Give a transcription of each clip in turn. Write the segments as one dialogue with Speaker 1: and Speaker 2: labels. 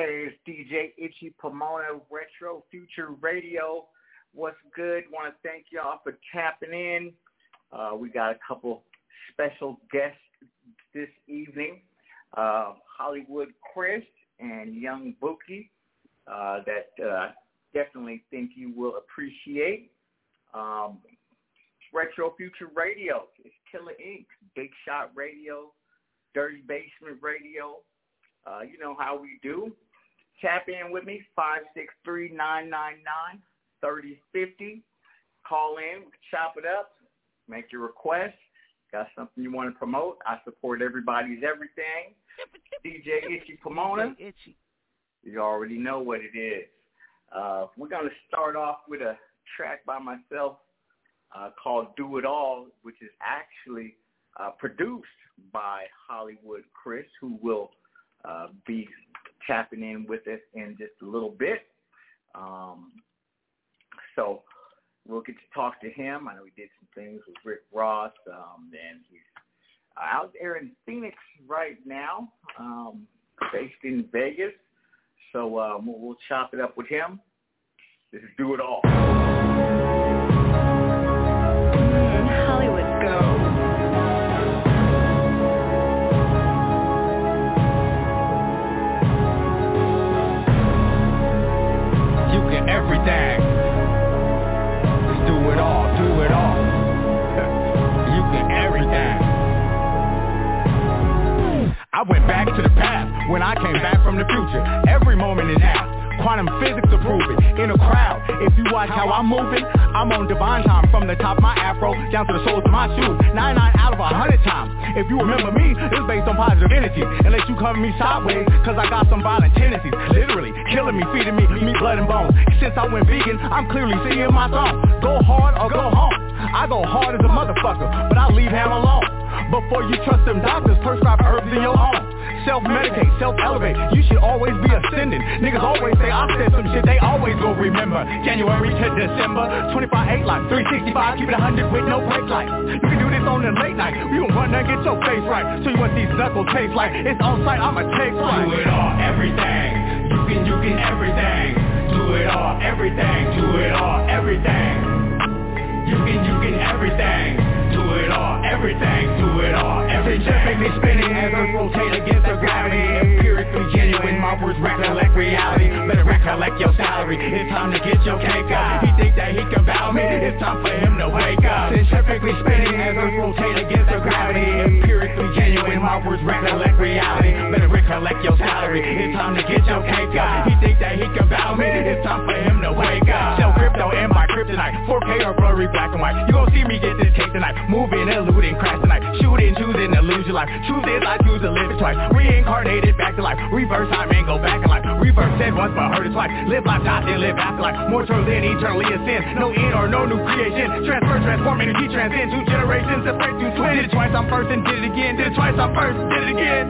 Speaker 1: It's DJ Itchy Pomona, Retro Future Radio. What's good? Want to thank y'all for tapping in. Uh, we got a couple special guests this evening. Uh, Hollywood Krys and Yung Bookie uh, that uh, definitely think you will appreciate. Um, Retro Future Radio. It's Killer Inc. Big Shot Radio, Dirty Basement Radio. Uh, you know how we do. Tap in with me, 563-999-3050. Call in, chop it up, make your request. Got something you want to promote? I support everybody's everything. DJ Itchy Pomona.
Speaker 2: Itchy.
Speaker 1: You already know what it is. Uh, we're going to start off with a track by myself uh, called Do It All, which is actually uh, produced by Hollywood Krys, who will uh, be tapping in with us in just a little bit. Um, so we'll get to talk to him. I know he did some things with Rick Ross, um, and he's out there in Phoenix right now, um, based in Vegas. So um, we'll, we'll chop it up with him. This is Do It All.
Speaker 3: I went back to the past when I came back from the future. Every moment is asked. Quantum physics prove it. In a crowd, if you watch how I'm moving, I'm on divine time from the top of my afro down to the soles of my shoes. 99 out of a 100 times. If you remember me, it's based on positive energy. Unless you cover me sideways, cause I got some violent tendencies. Literally, killing me, feeding me, me blood and bones. Since I went vegan, I'm clearly seeing my song. Go hard or go home. I go hard as a motherfucker, but I leave him alone. Before you trust them doctors, prescribe herbs in your own. Self-medicate, self-elevate, you should always be ascending. Niggas always say I said some shit, they always go remember. January to December, 25-8 life, 365, keep it 100 with no break life. You can do this on the late night, you can run and get your face right. So you what these knuckles taste like, it's on site, I'ma take flight.
Speaker 4: Do it all, everything. You can, you can everything. Do it all, everything. Do it all, everything. You can, you can everything.
Speaker 3: Recollect your salary, it's time to get your cake up. He think that he can bow me, it's time for him to wake up. Centrifugally spinning as rotate against the gravity. Empirically genuine, my words recollect reality. Better recollect your salary, it's time to get your cake up. He think that he can bow me, it's time for him to wake up. Sell crypto and my kryptonite, 4K or blurry black and white. You gon' see me get this cake tonight, moving, eluding, crash tonight. Shooting, choosing to lose your life. Truth is I choose to live it twice. Reincarnated back to life. Reverse time and go back in life. Reverse said once but heard it twice Live life, die, then live after life More true eternally ascend No end or no new creation Transfer, transform, energy, transcend Two generations, separate two twins Did it twice, I'm first and did it again Did it twice, I'm first, did it again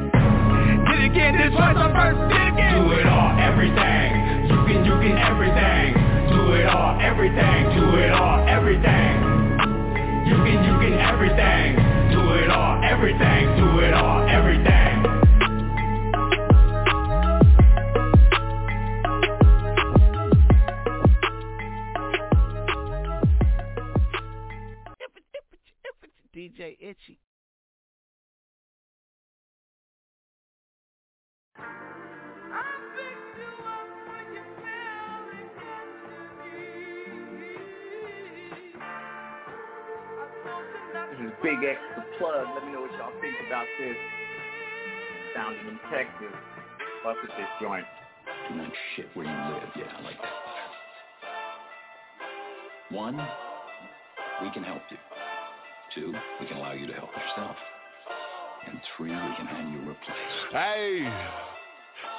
Speaker 3: Did it again, did it twice, I'm first, did it again
Speaker 4: Do it all, everything. You can, you can everything. Do it all, everything. Do it all, everything. You can, you can everything. Do it all, everything. Do it all, everything.
Speaker 2: DJ Itchy.
Speaker 1: This is Big Extra Plug. Let me know what y'all think about this. Sounding in Texas. Fuck with this joint.
Speaker 5: Too much shit where you live. Yeah, I like that. One, we can help you. Two, we can allow you to help yourself. And three, we can have you replaced.
Speaker 6: Hey,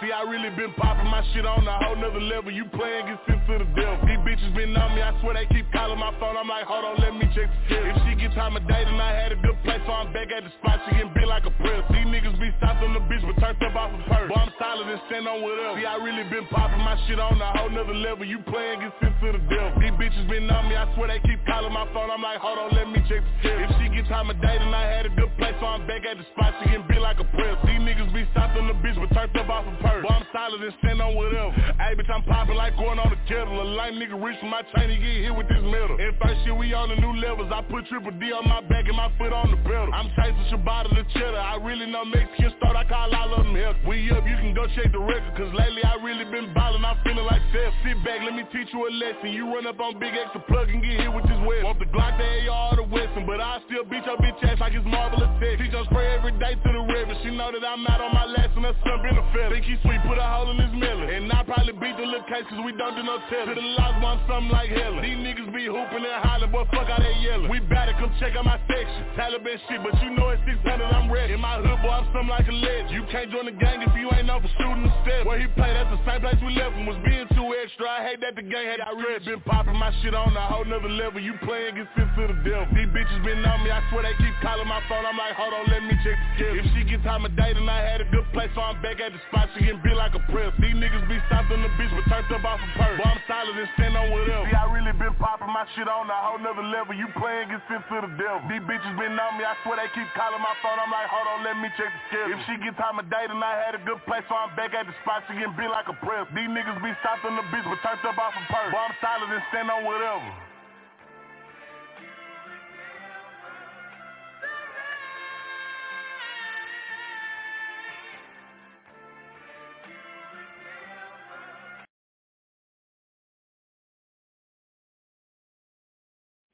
Speaker 6: see, I really been popping my shit on a whole nother level. You playing, get sent to the devil. These bitches been on me, I swear they keep calling my phone. I'm like, hold on, let me check the. If she get time of day, then I had a good place, so I'm back at the spot. She getting big like a press. These niggas be stopped on the bitch, but turned up off a purse. Boy, I'm solid and stand on whatever. See, I really been popping my shit on a whole nother level. You playing, get sent to the devil. These bitches been on me, I swear they keep calling my phone. I'm like, hold on, let me check the. If she get time of day, then I had a good place, so I'm back at the spot. She getting big like a press. These niggas be stopped on the bitch, but turned up off a purse. I'm solid and stand on whatever. Hey, bitch, I'm popping like going on the kettle. A lame nigga reach for my chain, he get hit with this metal. If I shit, we on the new levels. I put triple D on my back and my foot on the pedal. I'm chasing Shabbat the cheddar. I really know Mexican start, I call all of them help. We up, you can go check the record, cause lately I really been ballin', I'm feeling like Seth. Sit back, let me teach you a lesson. You run up on BigXthaPlug and get hit with this web. Want the Glock, the AR, the Wesson, but I still beat your bitch ass like it's marvelous tech. Teach your spray every day to the river. She know that I'm out on my last and that's been a fella. Think he sweet, put a hole in his melon. And I probably beat the little case cause we don't do no telling. To the lost one, something like hell. These niggas be hooping and hollering, boy, fuck how they yelling. We better come check out my section. Taliban shit, but you know it's 600, I'm ready. In my hood, boy, I'm something like a legend. You can't join the gang if you ain't known for shooting the step. Where he played, that's the same place we left him. Was being too extra. I hate that the gang had I really been popping my shit on a whole nother level. You playing get sent to the devil. These bitches been on me, I swear they keep calling my phone. I'm like, hold on, let me check the schedule. If she gets time of day, then I had a good place, so I'm back at the spot. She getting bit like a press. These niggas be stopped on the bitch, but turned up off a purse. Boy, I'm solid and stand on whatever. See, I really been popping my shit on a whole nother level. You playing get sent to the devil. These bitches been on me, I swear they keep calling my phone. I'm like, hold on, let me check the schedule. If she get time of day, then I had a good place, so I'm back at the spot. She getting bit like a press. These niggas be stopped on the bitch, but turned up off a purse. Boy, I'm solid and stand on whatever.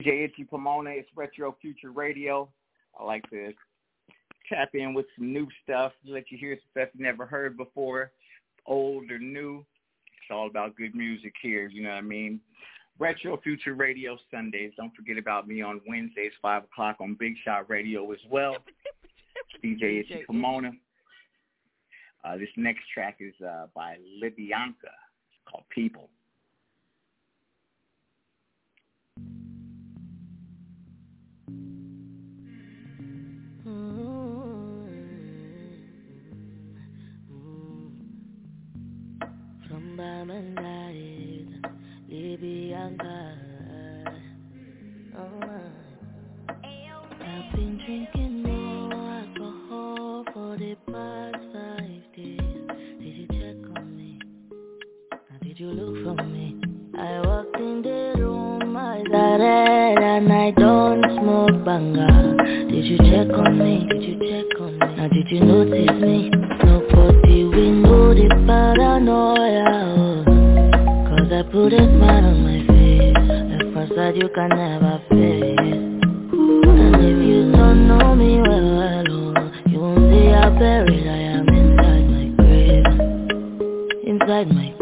Speaker 1: DJ Itchy Pomona, it's Retro Future Radio. I like to tap in with some new stuff, let you hear stuff you never heard before, old or new. It's all about good music here, you know what I mean? Retro Future Radio Sundays. Don't forget about me on Wednesdays, 5 o'clock on Big Shot Radio as well. DJ Itchy Pomona. Uh, this next track is uh, by Libianca. It's called People.
Speaker 7: I've been drinking more alcohol for the past five days. Did you check on me? Now did you look for me? I walked in the room, eyes are red, and I don't smoke banga. Did you check on me? Did you check on me? Now did you notice me? Nobody we know the paranoia. Cause I put a smile on my Facade you can never face And if you don't know me well, well oh, You won't see how buried I am inside my grave. Inside my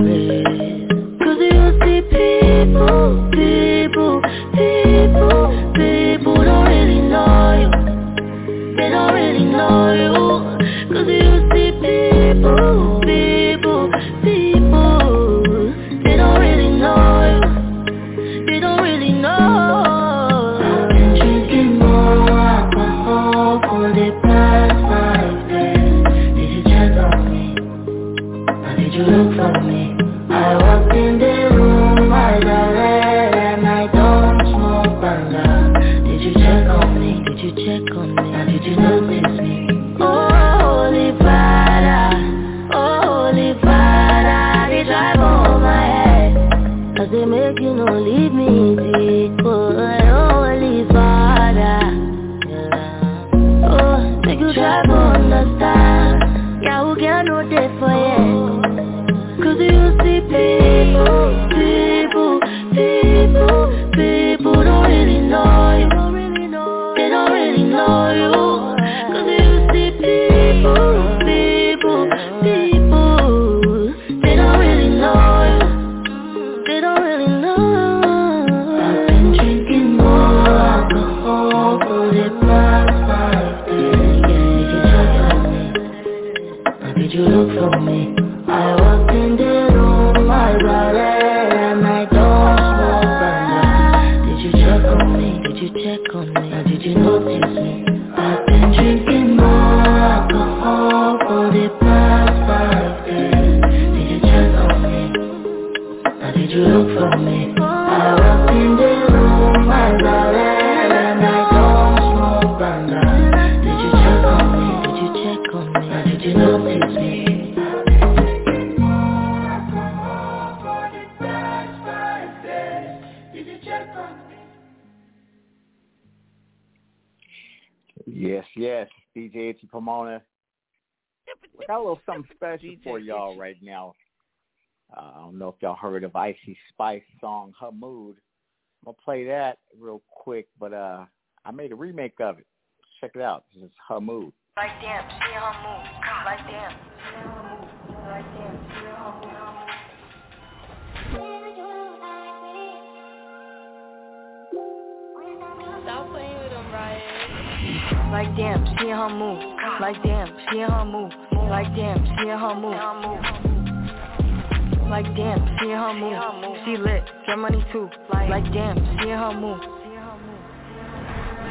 Speaker 1: play that real quick, but uh I made a remake of it. Check it out. This is Her Mood.
Speaker 8: Like damn, see her move. Like damn, see her move. Like damn, see her move.
Speaker 7: Stop playing with them, Riot.
Speaker 8: Like damn, see her move. Like damn, see her move. Like damn, see her move. Like damn, see her move. She lit, get money too. Like damn, see her move.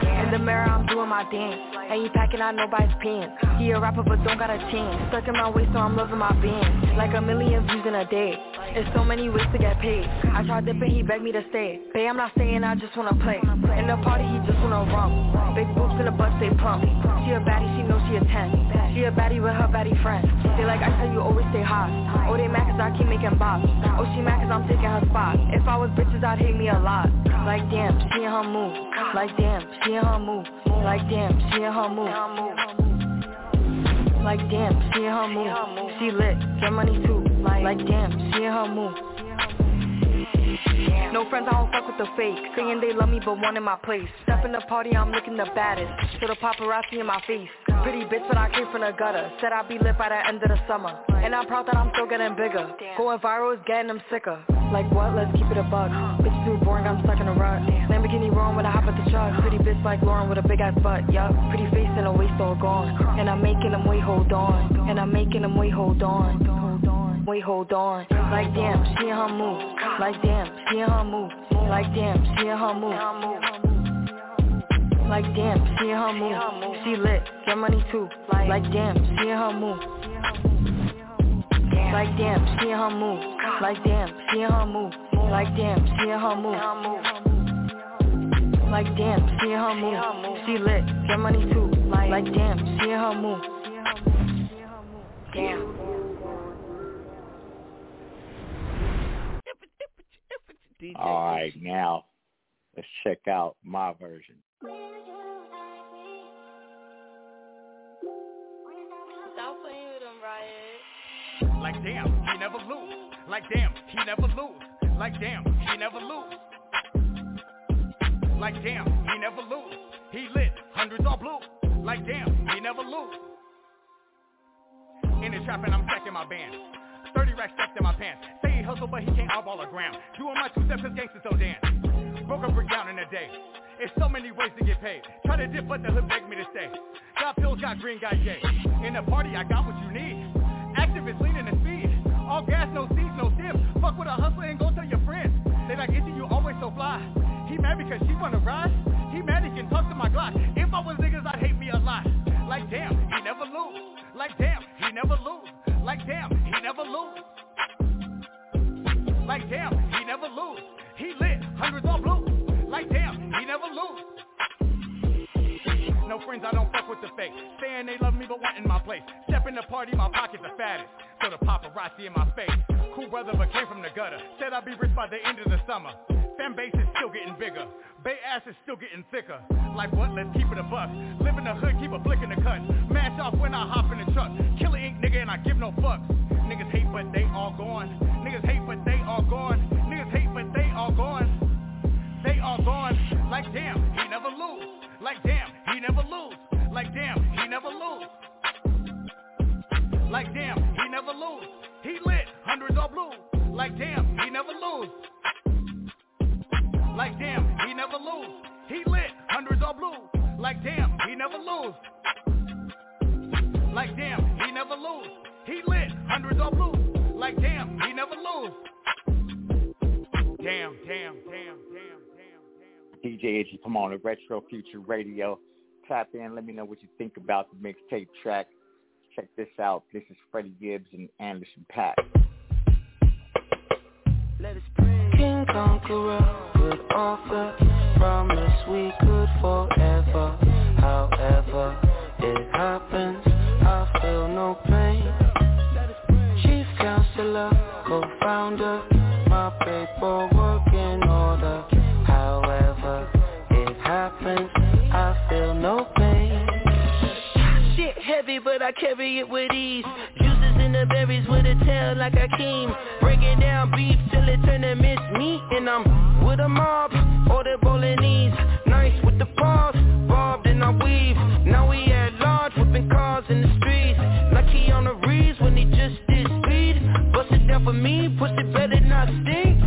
Speaker 8: In the mirror, I'm doing my dance. Ain't packing out nobody's pants. He a rapper, but don't got a chance. Stuck in my waist, so I'm loving my band. Like a million views in a day. There's so many ways to get paid. I tried dipping, he begged me to stay. Babe, I'm not staying, I just wanna play. In the party, he just wanna rump. Big boobs in the butt, stay plump. She a baddie, she knows she a 10. She a baddie with her baddie friends. They like, I tell you, always stay hot. Oh, they mad cause I keep making bops. Oh, she mad cause I'm taking her spot. If I was bitches, I'd hate me a lot. Like damn, she in her move. Like damn, she in her move. Like damn, she in her move. Like damn, she in her move. She lit, get money too. Like damn, she in her move. No friends, I don't fuck with the fake. Saying they love me, but one in my place. Step in the party, I'm looking the baddest. So the paparazzi in my face. Pretty bitch, but I came from the gutter. Said I'd be lit by the end of the summer. And I'm proud that I'm still getting bigger. Going viral is getting them sicker. Like what? Let's keep it a buck. Bitch too boring, I'm stuck in a rut. Lamborghini wrong when I hop at the truck. Pretty bitch like Lauren with a big ass butt. Yup. Pretty face and a waist all gone. And I'm making them wait, hold on. And I'm making them wait, hold on. Wait, hold on. Like damn, she her move. Like damn, she her move. Like damn, she her move. Like damn, she her move. She lit, get money too. Like damn, she her move. Like damn, she her move. Like damn, she her move. Like damn, she her move. Like damn, she her move. She lit, get money too. Like damn, she her move. Damn.
Speaker 3: DJ
Speaker 1: All right, now let's check out my version.
Speaker 7: Stop playing with them, Riot.
Speaker 9: Like damn, he never lose. Like damn, he never lose. Like damn, he never lose. Like damn, he never lose. He lit, hundreds all blue. Like damn, he never lose. In the trap and I'm stacking my band. 30 racks stacked in my pants. Say he hustle but he can't outball a gram. Doing my two steps cause gangsters so dance. Broke a brick down in a day. It's so many ways to get paid. Try to dip but the hood begged me to stay. Got pills, got green, got J. In the party I got what you need. Activists leaning the speed. All gas, no seats, no dip. Fuck with a hustler and go tell your friends. They like, Itchy, you always so fly. He mad because she wanna
Speaker 1: Retro Future Radio. Tap in, let me know what you think about the mixtape track. Check this out. This is Freddie Gibbs and Anderson Paak.
Speaker 3: Let us pray.
Speaker 10: King Conqueror, good offer. Promise we could forever. However, it happens. I feel no pain. Chief counselor, co-founder. My paperwork happens. I feel no pain.
Speaker 8: Shit
Speaker 11: heavy, but I carry it with ease. Juices in the berries with a tail like a Akeem. Breaking down beef till it turn to miss meat. And I'm with a mob, all the bolognese. Nice with the paws, bobbed and I weave. Now we at large, whipping cars in the streets. Like he on the reeds when he just did speed. Bust it down for me, pussy better not stink.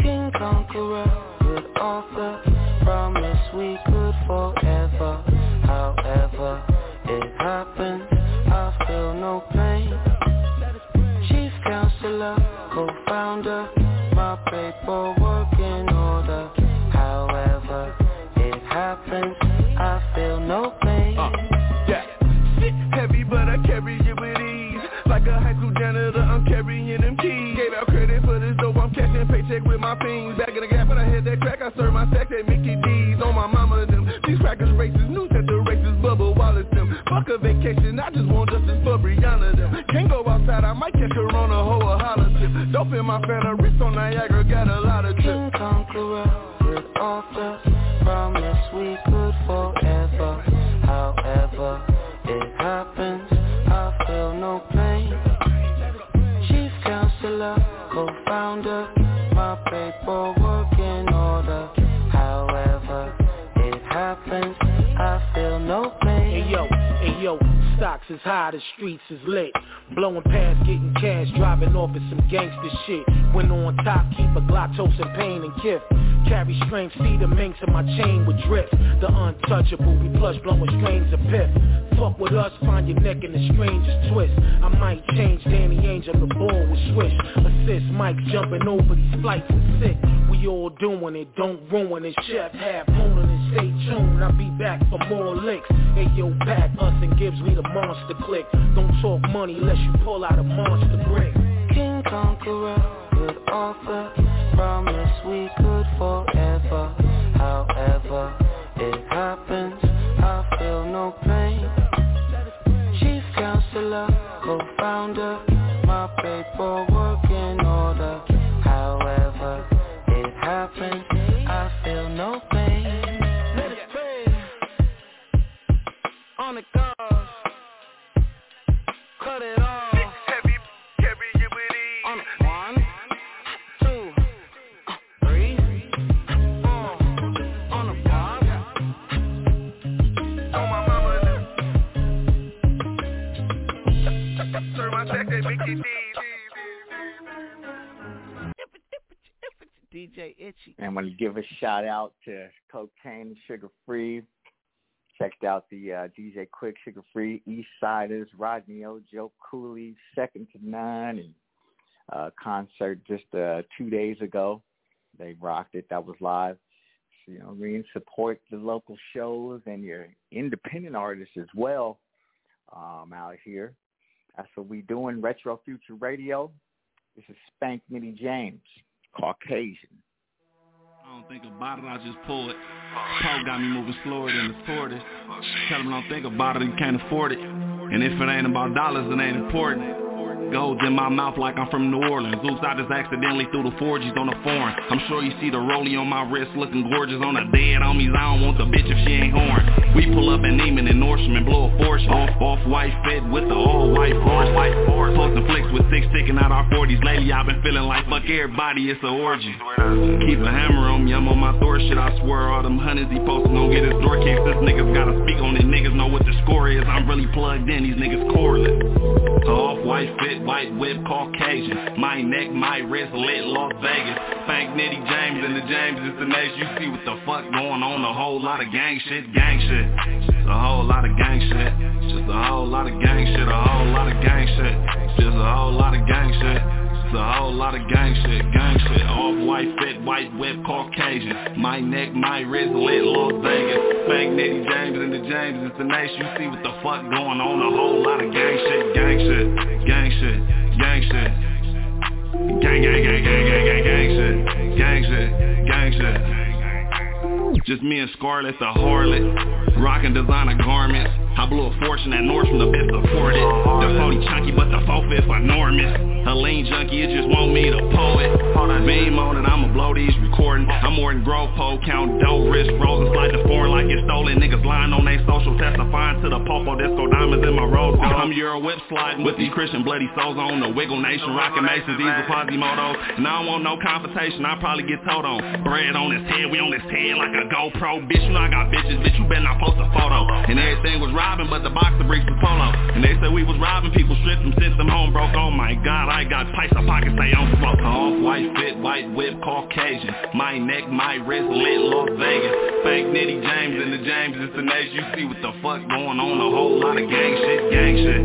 Speaker 10: King Conqueror, good author. Promise we could forever. However, it happens, I feel no pain. Chief counselor, co-founder, my paperwork
Speaker 12: racist, news that the racist Bubba Wallace them. Fuck a vacation, I just want justice for Breonna them. Can't go outside, I might catch her on a hoe or holler tip. Dope in my fan, a wrist on Niagara,
Speaker 13: high, the streets is lit. Blowing past, getting cash, driving off of some gangster shit. When on top, keep a Glock, toast and pain and gift. Carry strength, see the minks in my chain with drift. The untouchable, we plush blowing strains of pith. Fuck with us, find your neck in the strangest twist. I might change Danny Angel, the ball with swish. Assist Mike jumping over these flights and sick. We all doing it, don't ruin it. Chef half stay tuned. I'll be back for more licks. Hey yo, back us and gives me the monster click. Don't talk money unless you pull out a monster brick.
Speaker 10: King Conqueror, good author. Promise we could forever. However, it happens, I feel no pain. Chief counselor, co-founder, my paperwork
Speaker 3: Itchy.
Speaker 1: And I want to give a shout out to Cocaine Suga Free. Checked out the uh, DJ Quik Suga Free, East Siders, Rodney O, Joe Cooley, Second to None, and uh, concert just uh, two days ago. They rocked it. That was live. So, you know, I mean, support the local shows and your independent artists as well um, out here. That's what we doing. Retro Future Radio. This is Spank Nitty James, Caucasian.
Speaker 14: Think about it, I just pull it. Paul got me moving slower than the tortoise. Tell him don't think about it, you can't afford it. And if it ain't about dollars, it ain't important. Gold's in my mouth like I'm from New Orleans. Oops, I just accidentally threw the 4Gs on the foreign. I'm sure you see the rollie on my wrist looking gorgeous on the dead homies. I don't want the bitch if she ain't horn. We pull up in Neiman and Nordstrom and blow a fortune. Off, off white fit with the all white force. Posting flicks with six sticking out our 40s. Lately I've been feeling like fuck everybody, it's a orgy. Keep a hammer on me, I'm on my Thor shit. I swear all them hundreds he posting gon' get his door kicked. This niggas gotta speak on it. Niggas know what the score is. I'm really plugged in. These niggas correlate. Off white fit, white whip, Caucasian. My neck, my wrist lit, Las Vegas. Spank Nitty James and the James is the nation. You see what the fuck going on? A whole lot of gang shit, gang shit. Just a whole lot of gang shit. Just a whole lot of gang shit. A whole lot of gang shit. Just a whole lot of gang shit. It's a whole lot of gang shit, gang shit. Off white fit, white whip, Caucasian. My neck, my wrist lit, Las Vegas. Spank Nitty James and the James the nation. You see what the fuck going on? A whole lot of gang shit, gang shit, gang shit, gang shit. Gang, gang, gang, gang, gang, gang, gang shit. Gang shit, gang shit. Just me and Scarlett, the harlot. Rocking designer garments. I blew a fortune at North from the best afford it. The 40 chunky, but the 4 is enormous. Helene junkie, it just want me to poet. Beam on it, I'ma blow these recording. I'm more than growth pole, count dough, wrist rolls and slide the foreign like it's stolen. Niggas lying on they social, testifying to the popo, disco diamonds in my gold. I'm Euro whip sliding with these Christian bloody souls on the Wiggle Nation, rockin' Masons, these are Quasimodos. And I don't want no confrontation, I probably get told on. Bread on his head, we on his head like a GoPro. Bitch, you know I got bitches, bitch, you better not post a photo. And everything was robbing, but the boxer bricks was polo. And they said we was robbing people, stripped them, sent them home, broke. Oh my god, I got pipes, a pockets, they on smoke. Off white fit, white whip, Caucasian. My neck, my wrist, lit, Las Vegas. Spank Nitty James and the James is the nation. You see what the fuck going on, a whole lot of gang shit, gang shit.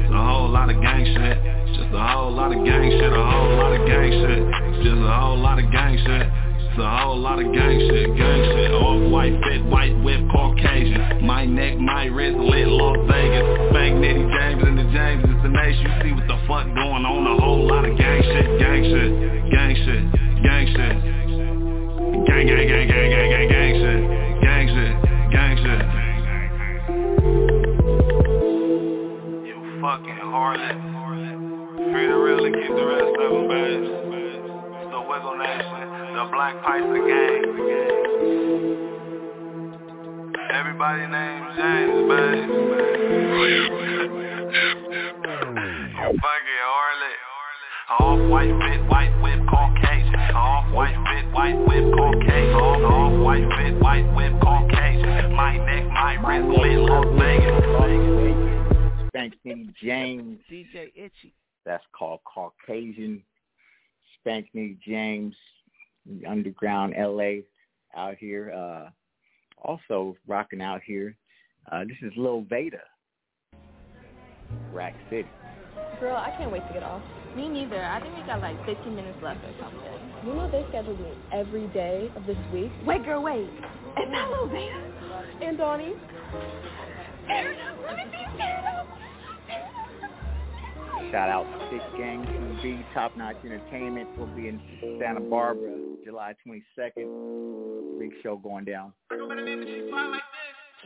Speaker 14: Just a whole lot of gang shit. Just a whole lot of gang shit, a whole lot of gang shit. Just a whole lot of gang shit. A whole lot of gang shit, gang shit. Off white, fit, white whip, Caucasian. My neck, my wrist, lit, Las Vegas. Spank Nitty James and the James is the nation. You see what the fuck going on. A whole lot of gang shit, gang shit Gang shit, gang shit. Gang, gang, gang, gang, gang, gang, gang shit Gang shit, gang shit. You fucking harlot. Free the real and keep the rest of them, babes It's the Wiggle Nation the Black Python gang. Everybody named James, baby. Fucking harlot. Off white fit, white whip, Caucasian. Off white fit, white whip, Caucasian. Off white fit, white whip, Caucasian. My neck, my wrist, lit, Las Vegas.
Speaker 1: Spank Nitty James.
Speaker 3: DJ Itchy.
Speaker 1: That's called Caucasian. Spank Nitty James underground LA out here. Uh, also rocking out here. Uh, this is Lil Veda, Rack City.
Speaker 15: Girl, I can't wait to get off.
Speaker 16: Me neither. I think we got like 15 minutes left or something.
Speaker 15: You know they scheduled me every day of this week.
Speaker 16: Wait, girl, wait. Is that Lil Veda?
Speaker 15: And Donnie?
Speaker 16: Tear it up. Let me see you tear it up.
Speaker 1: Shout out Six Gang TV, Top Notch Entertainment. We'll be in Santa Barbara July 22nd. Big show going down.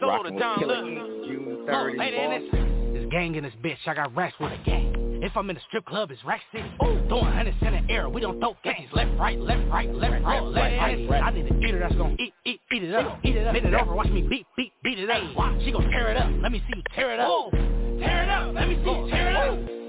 Speaker 1: Rocking with Killer Ink, June 3rd in
Speaker 13: This gang in this bitch, I got racks with a gang. If I'm in the strip club, it's Rack City. Ooh, throwing hundreds in the air, we don't throw gangs. Left, right, left, right, left, right, left, right. right. I need a eater that's gonna eat, eat, eat it up. Eat it up. Bend it over, watch me beat, beat, beat it up. She gon' tear it up, let me see you tear it up. Tear it up, let me see you tear it up.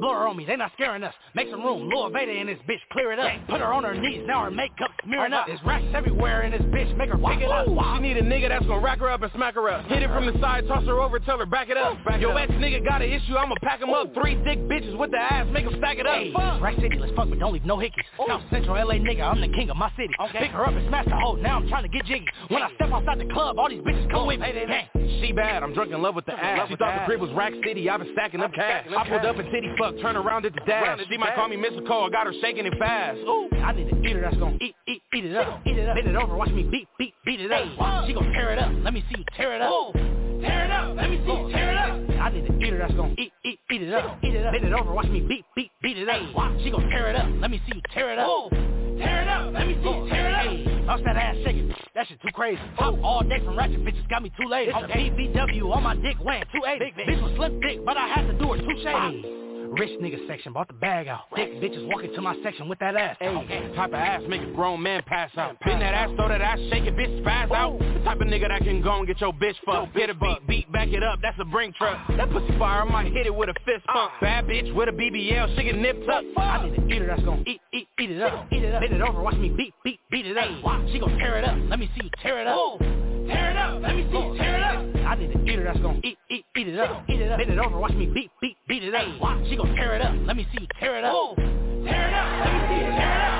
Speaker 13: Blur on me, they not scaring us. Make some room, Lil Veda in this bitch, clear it up. Put her on her knees, now her makeup smearing up. There's racks everywhere in this bitch, make her pick it up.
Speaker 12: She need a nigga that's gonna rack her up and smack her up. Hit it from the side, toss her over, tell her back it up. Yo ex nigga got an issue, I'ma pack him up. Three thick bitches with the ass, make them stack it up.
Speaker 13: Hey, Rack City, let's fuck, but don't leave no hickeys. South Central LA nigga, I'm the king of my city. Okay. Pick her up and smash the hoe, now I'm trying to get jiggy. When I step outside the club, all these bitches come with me. Hey,
Speaker 12: she bad, I'm drunk in love with the ass. She thought the crib was Rack City, I've been stacking up cash. I pulled up in City, fuck, turn around at the dash. She might call me Mr. Cole, I got her shaking it fast.
Speaker 13: Ooh, I need a eater that's gonna eat, eat, eat it up. Eat it up. Bend it over, watch me beat, beat, beat it up. She gon' tear it up, let me see you tear it up. Ooh, tear it up, let me see you tear it up. I need a eater that's gonna eat, eat, eat it up. Eat it up. Bend it over, watch me beat, beat, beat it up. She gon' tear it up, let me see you tear it up. Ooh, tear it up, let me see you tear it up. Hey, that ass shaking, that shit too crazy. Top all day from ratchet bitches got me too late. A BBW on my dick weighing 280. Bitch was slim thick, but I had to do her two shady. Rich nigga section, bought the bag out. Thick bitches walking to my section with that ass.
Speaker 12: Hey, type of ass make a grown man pass out. Bend that ass, throw that ass, shake it, bitch spaz out. The type of nigga that can go and get your bitch fucked. Get a beat, beat, back it up, that's a brink truck. That pussy fire, I might hit it with a fist pump. Bad bitch with a BBL, she get nipped up.
Speaker 13: I need a eater that's gon' eat, eat, eat it up. Eat it up. Bend it over, watch me beat, beat, beat it up. She gon' tear it up, let me see you tear it up. Tear it up, let me see you tear it up. I need a eater that's gon' eat, eat, eat it up. Eat it up. Bend it over, watch me beat, beat, beat it up. Watch, She gon' tear it up, let me see you tear it up. Tear it up, let me see you tear it up.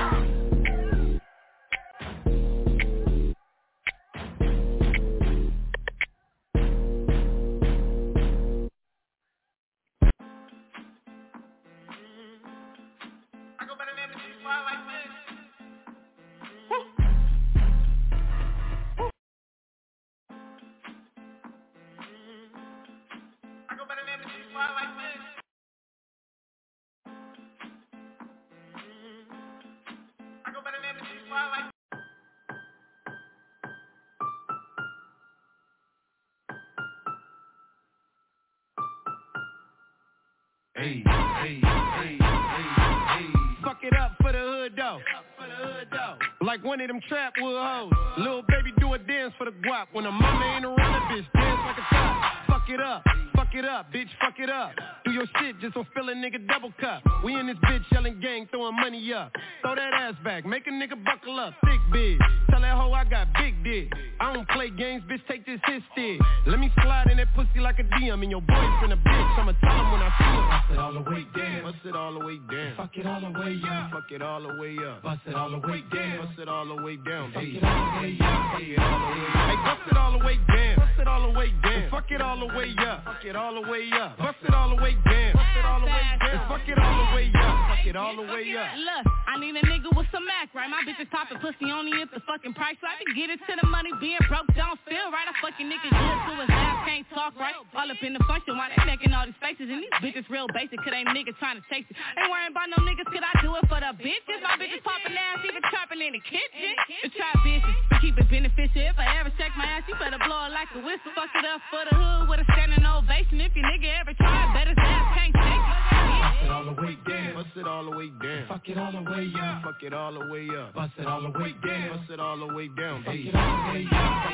Speaker 17: One of them trap wood hoes. Little baby do a dance for the guap. When a mama ain't around, that bitch dance like a top. Fuck it up fuck it up, bitch, fuck it up. Your shit just so feel a nigga double cup. We in this bitch yelling gang, throwing money up. Throw that ass back, make a nigga buckle up, thick bitch. Tell that hoe I got big dick. I don't play games, bitch, take this his stick. Let me slide in that pussy like a DM and your boyfriend a bitch. I'ma tell him when I see him. Bust it all the way down. Bust it all the way down. Fuck it all the way up. Fuck it all the way up. Bust it all the way down. Bust it all the way down. Fuck it all the way up. Hey, bust it all the way down. Bust it all the way down. Fuck it all the way up. Fuck it all the way up. Bust it all the way down. Bust it all the way down. Fuck it all the way up. Fuck it all the way up.
Speaker 18: Look, I need a nigga with some Mac, right? My bitches poppin' pussy only if the fucking price right. I can get it to the money, being broke don't feel right. I fucking nigga good to his ass, can't talk right. All up in the function while they making all these faces. And these bitches real basic, cause they niggas trying to chase it. Ain't worrying about no niggas, could I do it for the bitches? My bitches poppin' ass, even trapping in the kitchen. The trap bitches, keep it beneficial. If I ever check my ass, you better blow it like a whistle. Fuck it up for the hood with a standing ovation. If your nigga ever try, bet his
Speaker 17: all the way down. Bust it all the way down. Fuck it all the way up. Fuck it all the way up. Bust it all the way down. Bust it all the way down. Fuck it all the way up.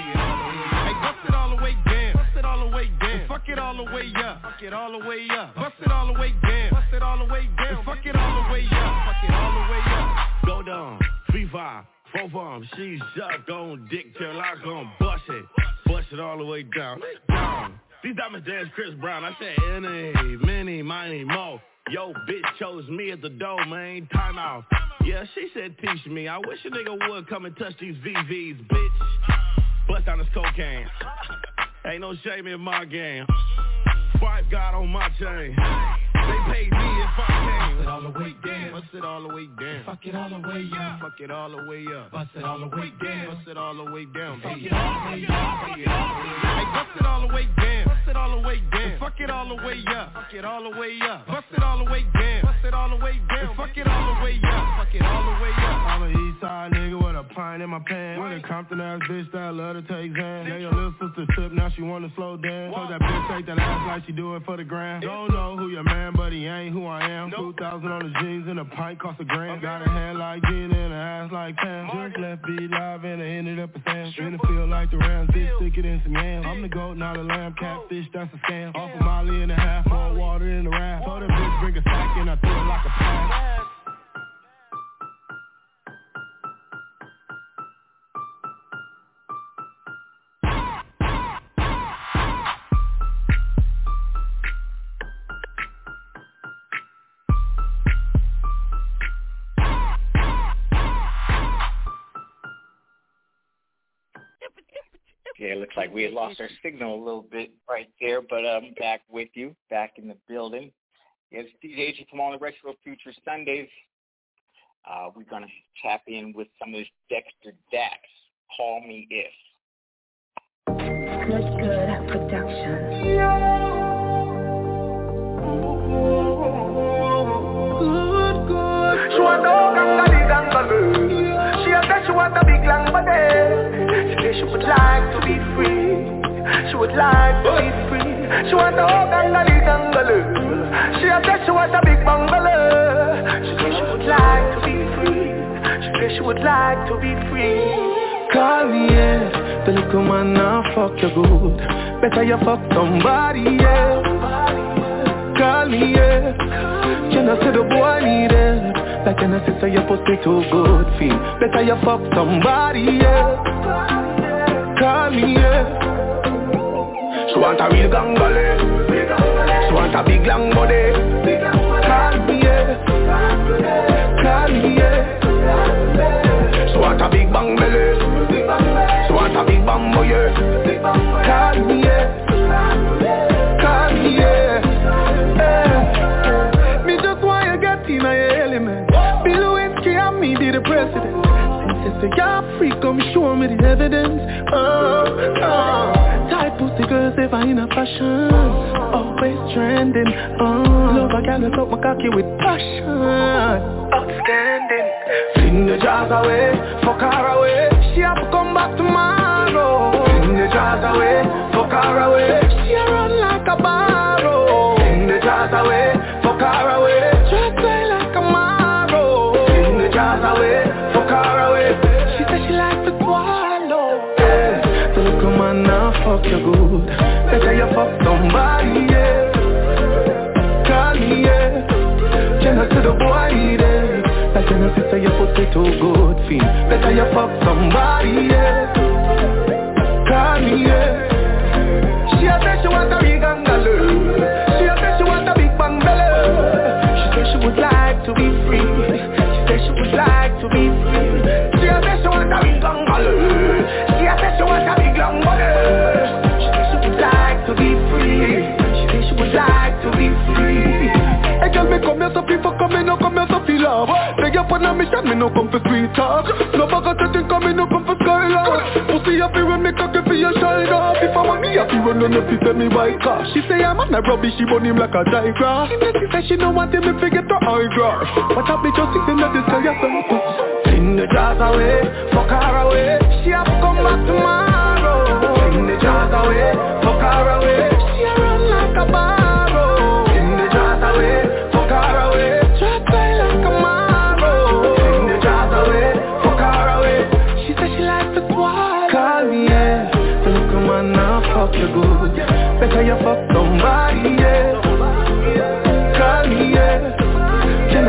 Speaker 17: Hey, bust it all the way down. Bust it all the way down. Fuck it all the way up. Fuck it all the way up. Bust it all the way down. Bust it all the way down. Fuck it all the way up. Fuck it all the way up.
Speaker 19: Go down. Three five. Four bombs, she's up, gon' dick till I gon' bust it, bust it all the way down, down. These diamonds dance Chris Brown, I said any, many, many, mo. Yo, bitch chose me at the door, man, time off. Yeah, she said teach me, I wish a nigga would come and touch these VVs, bitch. Bust down this cocaine, ain't no shame in my game. Five God on my chain. They paid me if I came.
Speaker 17: All the. Bust it all the way down. Fuck it all the way up. Fuck it all the way up. Bust it all the way down. Bust it all the way down. Fuck it all the way up. Fuck it all the way up. Hey, bust it all the way down. Bust it all the way down. Fuck it all the way up. Fuck it all the way up. Bust it all the way down. Bust it all the way down. Fuck it all the way up. Fuck it all the way up.
Speaker 12: I'm an east side nigga with a pint in my pants. With a Compton ass bitch that love to take Xan. Yeah, your little sister trip, now she wanna slow down. Told that bitch take that ass like she do it for the gram. Don't know who your man, but he ain't who I am. 2,000 on the jeans and a pint cost a grand. Got a hand like Gina and a ass like Pam. Just left B live and I ended up a Sam. The field like the Rams, bitch thicker than some yams. I'm the goat, not a lamb. Catfish, that's a scam. Off a Molly and a half, more water in the raft. Told the bitch bring a sack and I threw it like a pass.
Speaker 1: Yeah, it looks like we had lost our signal a little bit right there, but I'm back with you, back in the building. It's DJ G from all the Retro Future Sundays. Uh, we're going to tap in with some of this Dexter Dax, Call Me If.
Speaker 20: Good, good production.
Speaker 21: Would like to be free. She would like to be free. She want a gangali gangalu. She a bet she want a big bungalow. She say she would like to be free. She say she would like to be free.
Speaker 22: Call me, yeah. The little man now fuck you good. Better you fuck somebody, yeah. Call me, yeah. Can I say the boy need it? Like can I say so your pussy too good feel? Better you fuck somebody, yeah. Call me, yeah.
Speaker 21: She want a real gangali. She want a big long body.
Speaker 22: Call me, yeah. Call me, yeah.
Speaker 21: She want a big bang belly. She want a big bamboo, yeah.
Speaker 22: Call me, yeah. Call me, yeah. Eh. Me just want you get your element. Bill Lewinsky and me be the president. Since you say you're free, come show me the evidence. fashion Always trending uh, Love a gal up my cocky with passion
Speaker 21: Outstanding Fling the jars away Fuck her away. She have to come back tomorrow. Fling the jars away Fuck her away.
Speaker 22: She a run like a barrow.
Speaker 21: Fling the jars away Fuck her away.
Speaker 22: Drop play like a marrow.
Speaker 21: Fling the jars away Fuck her away.
Speaker 22: She said she likes to swallow. Yeah. Look, man, now fuck you good fuck somebody, yeah. Call me, yeah. Jenna to the boy it Like Jenna sister, your too good, feel Better you fuck somebody, yeah. Call me, yeah. She a say she want a big angle She a say she want a big bang belly She say she would like to be free. She say she would like to be free no come feel love Beg up on a mission, me no come for sweet talk. No setting, come in, no come for skylar Pussy happy when me cock for your shoulder. If I want me happy, run on the feet, tell me white car She say I'm on a rubbish, she burn him like a diagram She make me say she no want him, me forget her high grass But I be just sitting at the sky, I Fling the jars away, fuck her away. She have to come back tomorrow. Fling the jars away, fuck her away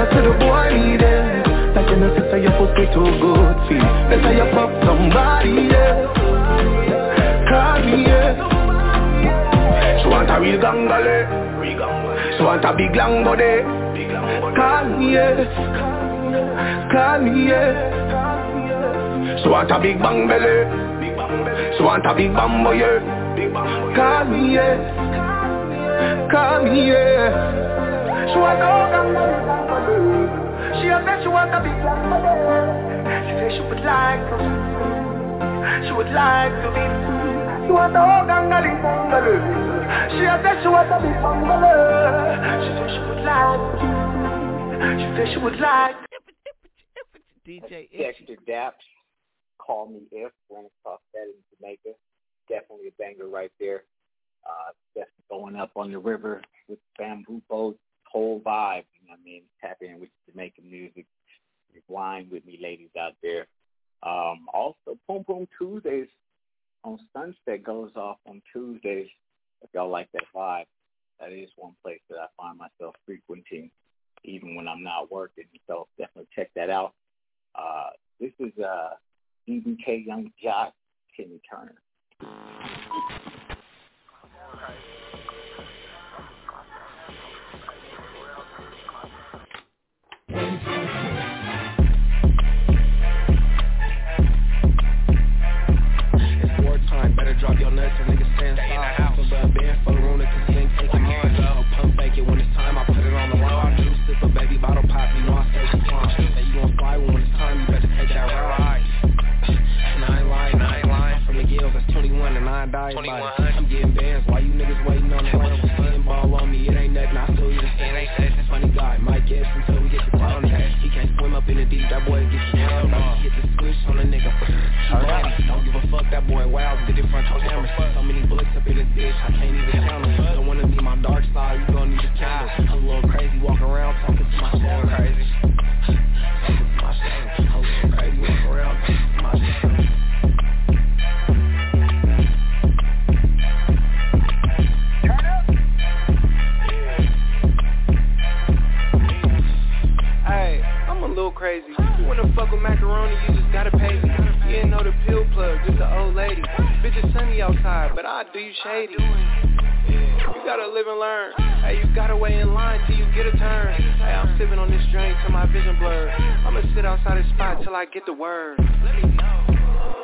Speaker 22: Jenna to the boy need it Like Jenna sister, your pussy too good, feel Better you fuck somebody, yeah. Call me, yeah. She want a real gangale She want a big long body Call me, yeah. Call me, yeah. She want a big bang belly. She want a big bambo, yeah. Call me, yeah. Call me, yeah. She want a gangale She a say she want a big long body She say she would like to She would like to be She want a gangale gangale She a say she want a big bangale She say she would like She say she would like
Speaker 3: DJ
Speaker 1: Dexter Daps, Call Me If, ran across that in Jamaica. Definitely a banger right there. Uh, definitely going up on the river with bamboo boats, whole vibe. I mean? Tap in with Jamaican music. Wine with me, ladies out there. Um, also, Boom Boom Tuesdays on Sunset goes off on Tuesdays. If y'all like that vibe, that is one place that I find myself frequenting, even when I'm not working. So definitely check that out. Uh, this is uh, DBK Young Jock, Timmy Turner.
Speaker 23: It's wartime, better drop your nuts and niggas stand side. So but band for the room cause he ain't taking mine. I'll pump fake it when it's time, I put it on the line. Sip a baby bottle pop, you know I stay. Say you gon' fly when it's time, you better take that ride. And I ain't lying, I ain't. From the gills, that's 21 and I by it. I'm getting bands, why you niggas waiting on the line? Spinning ball on me, it ain't nothing, I feel you the same. Funny guy, Mike until we get the He can't swim up in the deep, that boy gets drowned. Hit the switch on a nigga. Don't give a fuck, that boy wild, did it front cameras. So many bullets up in his bitch, I can't even count them. Don't wanna be my dark side, you gon' need a candle. I'm a little crazy, walking around talking to my soul crazy. Crazy.
Speaker 22: You wanna fuck with macaroni, you just gotta pay me. You ain't know the pill plug, just an old lady. Bitch, it's sunny outside, but I do you shady. You gotta live and learn. Hey, you gotta wait in line till you get a turn. Hey, I'm sipping on this drink till my vision blurred. I'ma sit outside this spot till I get the word.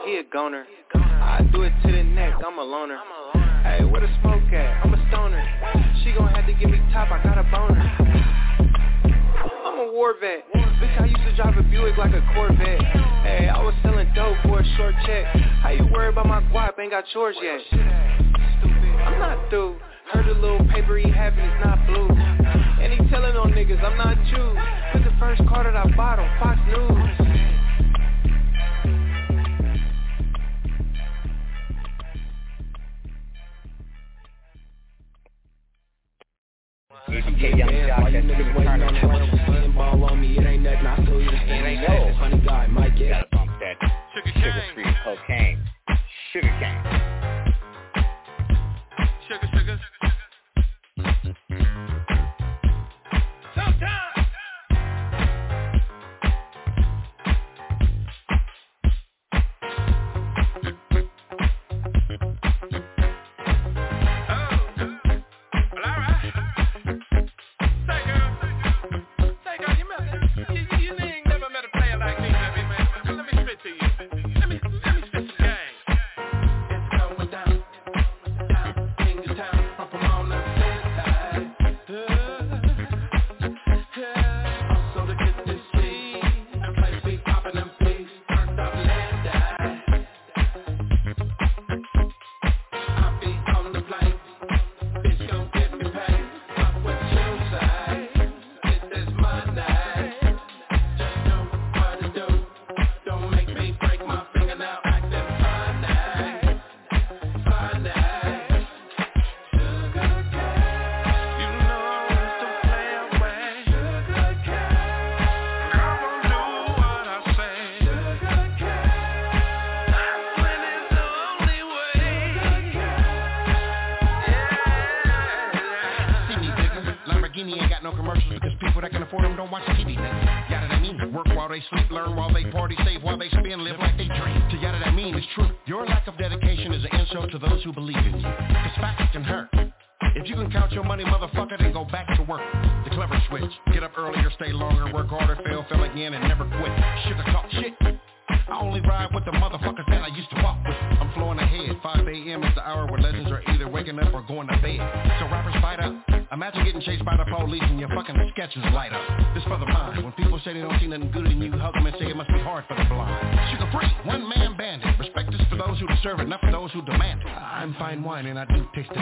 Speaker 22: He a goner. I do it to the neck, I'm a loner. Hey, where the smoke at? I'm a stoner. She gon' have to give me top, I got a boner. I'm a war vet. Bitch, I used to drive a Buick like a Corvette. Hey, I was selling dope for a short check. How you worry about my guap? Ain't got chores yet. I'm not through. Heard the little paper he having is not blue. And he telling on niggas I'm not you. Cause the first car that I bought on Fox News.
Speaker 1: DBK Young cocaine. Sugar cane.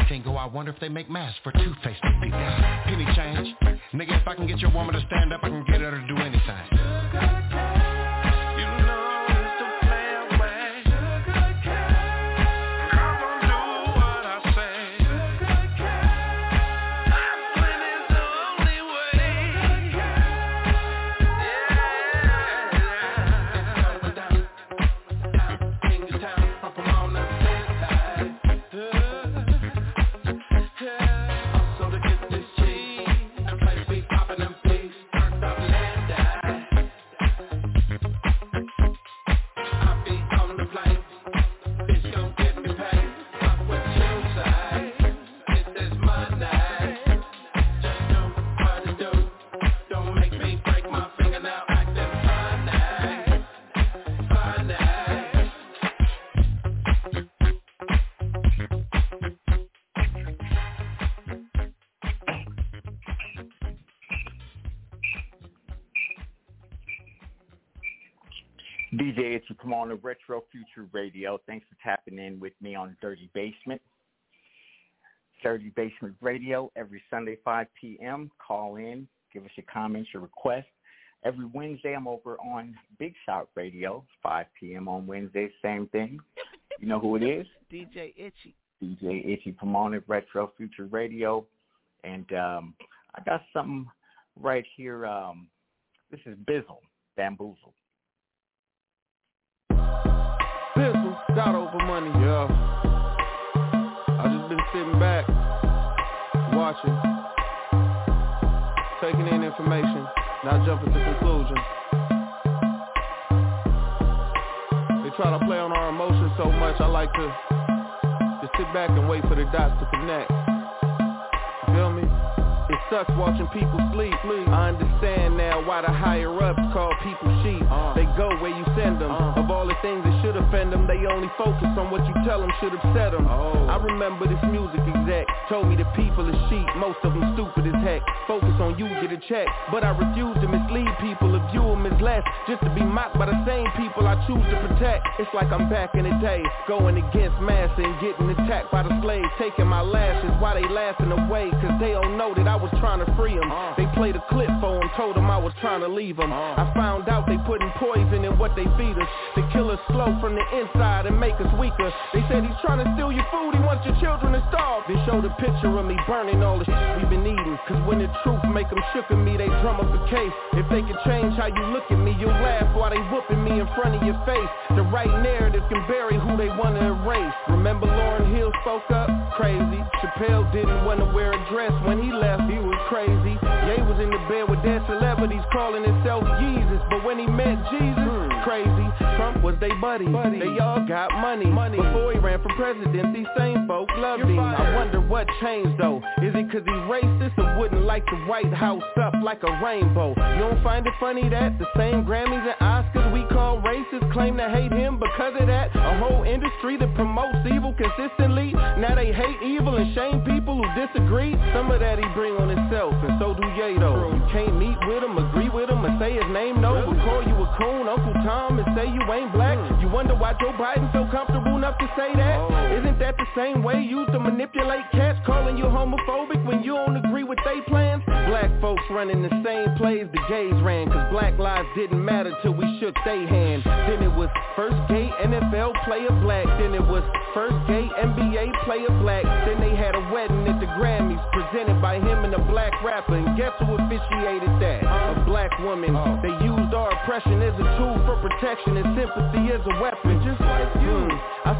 Speaker 24: Tingle. I wonder if they make masks for people. Penny change. Nigga, if I can get your woman to stand up, I can get her to do anything. On to Retro Future Radio. Thanks for tapping in with me on Dirty Basement. Dirty Basement Radio every Sunday, 5 p.m. Call in, give us your comments, your requests. Every Wednesday, I'm over on Big Shot Radio, 5 p.m. on Wednesday, same thing. You know who it is?
Speaker 3: DJ Itchy.
Speaker 24: DJ Itchy, come on at Retro Future Radio. And um, I got something right here. Um, this is Bizzle, Bamboozle.
Speaker 25: Over money. Yeah. I just been sitting back, watching, taking in information, not jumping to conclusions. They try to play on our emotions so much, I like to just sit back and wait for the dots to connect. You feel me? Sucks watching people sleep. I understand now why the higher ups call people sheep. Uh, they go where you send them. Uh, of all the things that should offend them, they only focus on what you tell them should upset them. Oh. I remember this music exec told me the people are sheep. Most of them stupid as heck. Focus on you, get a check. But I refuse to mislead people or view them as less. Just to be mocked by the same people I choose to protect. It's like I'm back in the day, going against mass and getting attacked by the slaves. Taking my lashes while they laughing away, cause they don't know that I was trying to free them. Uh. They played a clip for them, told them I was trying to leave them. Uh. I found out they putting poison in what they feed us. They kill us slow from the inside and make us weaker. They said he's trying to steal your food, he wants your children to starve. They showed a picture of me burning all the shit we've been eating. Cause when the truth make them shook at me, they drum up a case. If they could change how you look at me, you'll laugh while they whooping me in front of your face. The right narrative can bury who they wanna erase. Remember Lauryn Hill spoke up? Crazy. Chappelle didn't wanna wear a dress when he left, he was crazy. Ye was in the bed with dead celebrities calling himself Jesus, but when he met Jesus, crazy. Trump was they buddy. buddy. They all got money. money. Before he ran for president, these same folk loved him. I wonder what changed though. Is it cause he's racist or wouldn't like the White House up like a rainbow? You don't find it funny that the same Grammys and Oscars we call racist claim to hate him because of that? A whole industry that promotes evil consistently. Now they hate evil and shame people who disagree. Some of that he bring on himself and so do though. You can't meet with him, agree with him, or say his name no. But call you a coon, Uncle Tom, and say you ain't black. Mm. You wonder why Joe Biden so comfortable enough to say that? Oh. Isn't that the same way you used to manipulate cats, calling you homophobic when you don't agree with they plans? Black folks running the same plays the gays ran, cause black lives didn't matter till we shook they hand. Then it was first gay NFL player black, then it was first gay NBA player black. Then they had a wedding at the Grammys presented by him and a black rapper, and guess who officiated that? A black woman. Oh. They used our oppression as a tool for protection and sympathy as a weapon, just like you. Mm.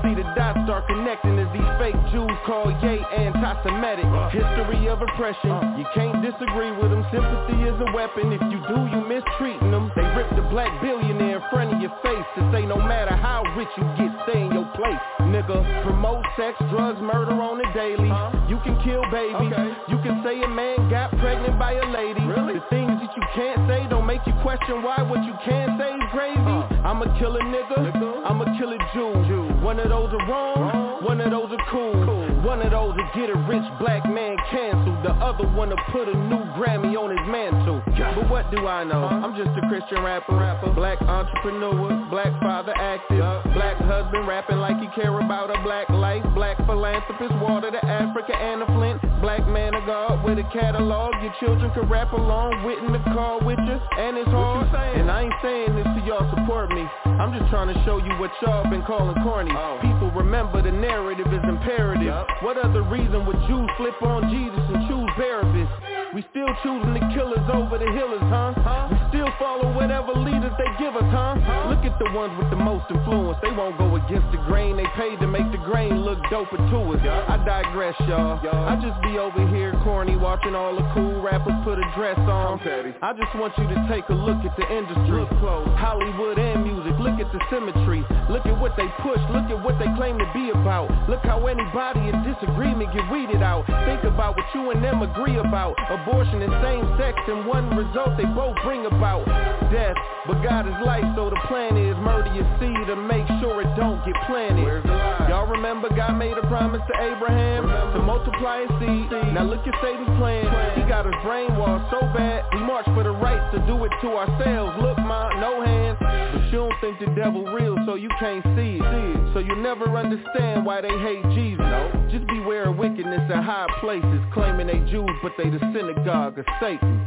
Speaker 25: See the dots start connecting as these fake Jews call Ye anti-Semitic. Uh. History of oppression, uh. you can't disagree with them. Sympathy is a weapon. If you do, you mistreating them. They rip the black billionaire in front of your face to say no matter how rich you get, stay in your place. Nigga, promote sex, drugs, murder on the daily. You can kill babies. Okay. You can say a man got pregnant by a lady. Really? The things that you can't say don't make you question why what you can say is crazy. Huh. I'm a killer nigga. nigga. I'ma kill a killer Jew. One of those are wrong. wrong. One of those are cool. One of those will get a rich black man canceled. The other one to put a new Grammy on his mantle. But what do I know? I'm just a Christian rapper, rapper. black entrepreneur, black father active, black husband rapping like he care about a black life, black philanthropist, water to Africa and the Flint, black man of God with a catalog. Your children can rap along with in the car with you, and it's hard. And I ain't saying this to y'all support me. I'm just trying to show you what y'all been calling corny. Oh. People remember the narrative is imperative. Yep. What other reason would Jews flip on Jesus and choose Barabbas? We still choosing the killers over the healers, huh? huh? We still follow whatever leaders they give us, huh? huh? Look at the ones with the most influence. They won't go against the grain. They paid to make the grain look doper to us. Yeah. I digress, y'all. Yeah. I just be over here corny watching all the cool rappers put a dress on. I just want you to take a look at the industry. Of clothes. Hollywood and music. Look at the symmetry. Look at what they push. Look at what they claim to be about. Look how anybody in disagreement get weeded out. Think about what you and them agree about. Abortion and same sex and one result they both bring about. Death. But God is life, so the plan is murder your seed to make sure it don't get planted. Y'all remember God made a promise to Abraham remember. to multiply his seed. Now look at Satan's plan. He got us brainwashed so bad, we march for the right to do it to ourselves. Look, ma, no hands. But you don't think the devil real, so you can't see it. So you never understand why they hate Jesus. No. Just beware of wickedness in high places, claiming they Jews, but they the synagogue of Satan.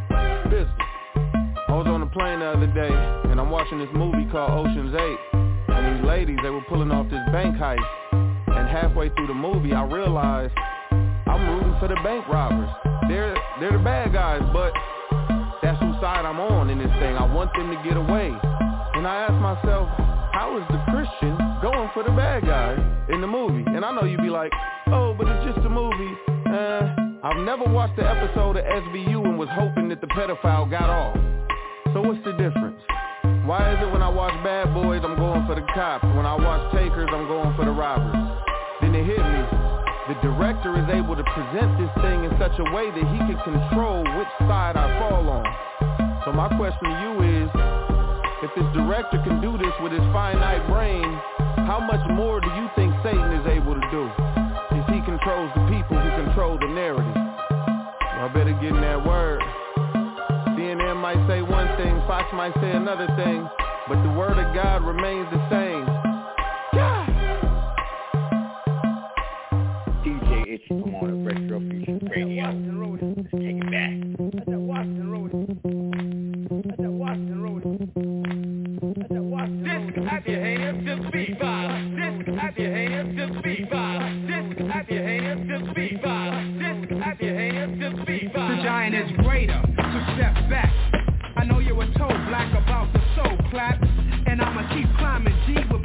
Speaker 25: Business. I was on a plane the other day, and I'm watching this movie called Ocean's 8. And these ladies, they were pulling off this bank heist. And halfway through the movie, I realized I'm rooting for the bank robbers. They're, they're the bad guys, but that's whose side I'm on in this thing. I want them to get away. And I asked myself, how is the Christian going for the bad guy in the movie? And I know you'd be like, oh, but it's just a movie. Uh, I've never watched the episode of SVU and was hoping that the pedophile got off. So what's the difference? Why is it when I watch Bad Boys, I'm going for the cops? When I watch Takers, I'm going for the robbers? Then it hit me. The director is able to present this thing in such a way that he can control which side I fall on. So my question to you is, if this director can do this with his finite brain, how much more do you think Satan is able thing, Fox might say another thing, but the word of God remains the same. Yeah.
Speaker 1: DJ Itchy, come on, the Retro Future Radio. Let's take it back.
Speaker 26: That's a Washington Road. That's a Washington Road. That's a Washington Road. This clap your hands to the beat vibe. This clap your hands to the beat vibe. This clap your hands to the beat vibe. This clap your hands to the beat vibe.
Speaker 27: The giant is greater step back. I know you were told black about the soul clap. And I'ma keep climbing G with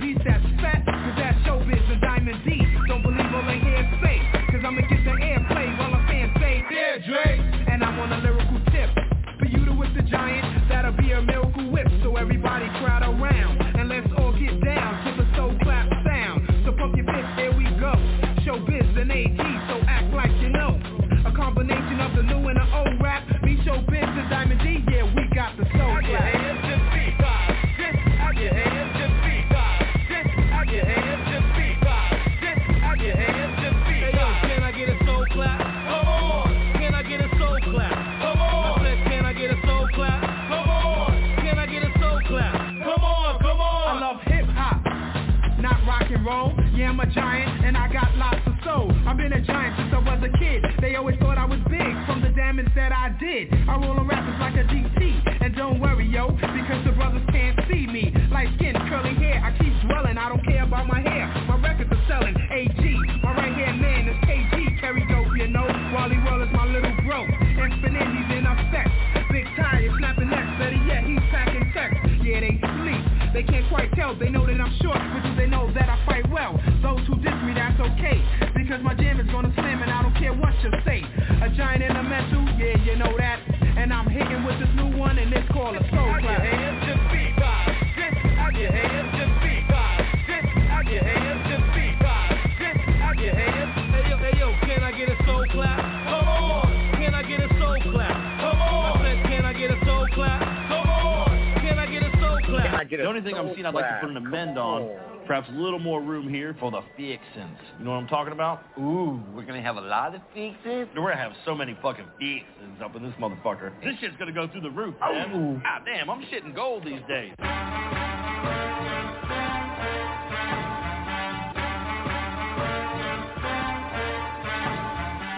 Speaker 28: perhaps a little more room here for the fixins. You know what I'm talking about? Ooh, we're gonna have a lot of fixins. We're gonna have so many fucking fixins up in this motherfucker. This shit's gonna go through the roof, man. God damn, I'm shitting gold these days.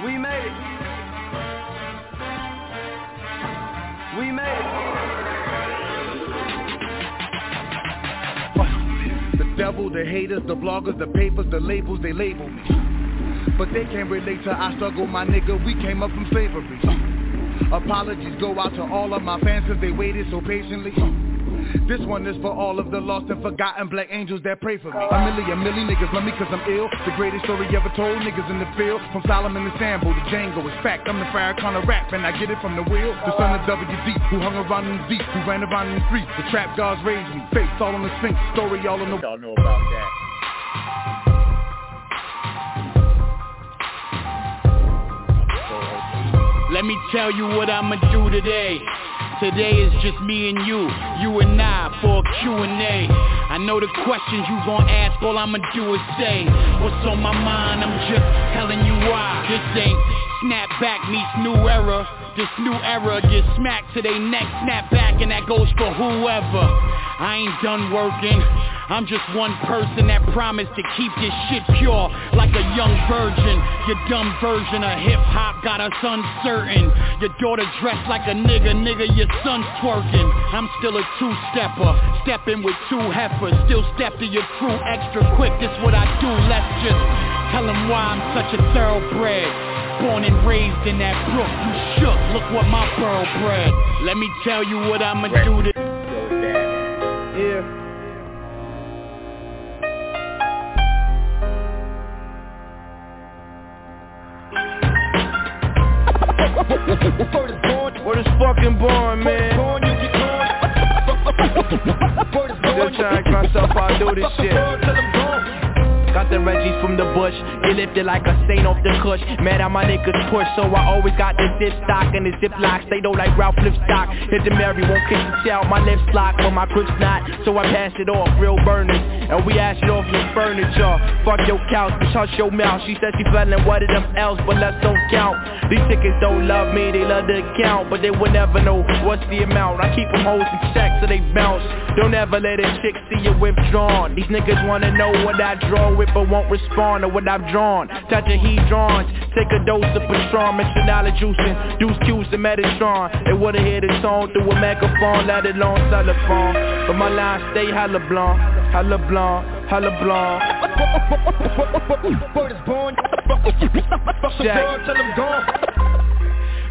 Speaker 29: We made it. We made it.
Speaker 30: Devil, the haters, the bloggers, the papers, the labels, they label me. But they can't relate to our struggle, my nigga. We came up from slavery. Apologies go out to all of my fans cause they waited so patiently. This one is for all of the lost and forgotten black angels that pray for me. A million, a million niggas love me cause I'm ill. The greatest story ever told, niggas in the field. From Solomon to Sambo to Django, it's fact. I'm the fire Farrakhan of rap and I get it from the wheel. The son of WD, who hung around in the deep, who ran around in the streets. The trap gods raised me. Face all on the Sphinx, story all on the...
Speaker 1: Y'all know about that.
Speaker 31: Let me tell you what I'ma do today. Today is just me and you, you and I for a Q&A. I know the questions you gon' ask, all I'ma do is say what's on my mind. I'm just telling you why. This ain't snapback meets new era. This new era gets smacked to they neck, snap back, and that goes for whoever. I ain't done working. I'm just one person that promised to keep this shit pure like a young virgin. Your dumb version of hip hop got us uncertain. Your daughter dressed like a nigga, nigga, your son twerking. I'm still a two-stepper, stepping with two heifers. Still step to your crew extra quick, this what I do. Let's just tell them why I'm such a thoroughbred. Born and raised in that brook, you shook, look what my pearl bred. Let me tell you what I'ma do to...
Speaker 9: Word is fucking born, man. Still trying to myself I do this shit. Got the Reggies from the bush, get lifted like a stain off the cush. Mad at my niggas push, so I always got the zip stock and the zip locks. They don't like Ralph Lipstock. Hit the Mary, won't kick the tail. My lips locked, but my grip's not. So I pass it off, real burners. And we ash it off your furniture. Fuck your couch, bitch, hush your mouth. She said she feeling one of them else, but let's don't count. These tickets don't love me, they love the account, but they will never know what's the amount. I keep them hoes in check so they bounce. Don't ever let a chick see you withdrawn. These niggas wanna know what I draw with, but won't respond to what I've drawn. Touch a heat drawings, take a dose of Patron, Metronala juicing, Deuce Q's and Metatron. They would've hear the tone through a megaphone, let alone telephone. But my lines stay hella blonde, hella blonde, hella blonde.
Speaker 29: Word is born.
Speaker 9: Shaq.
Speaker 29: Tell them gone.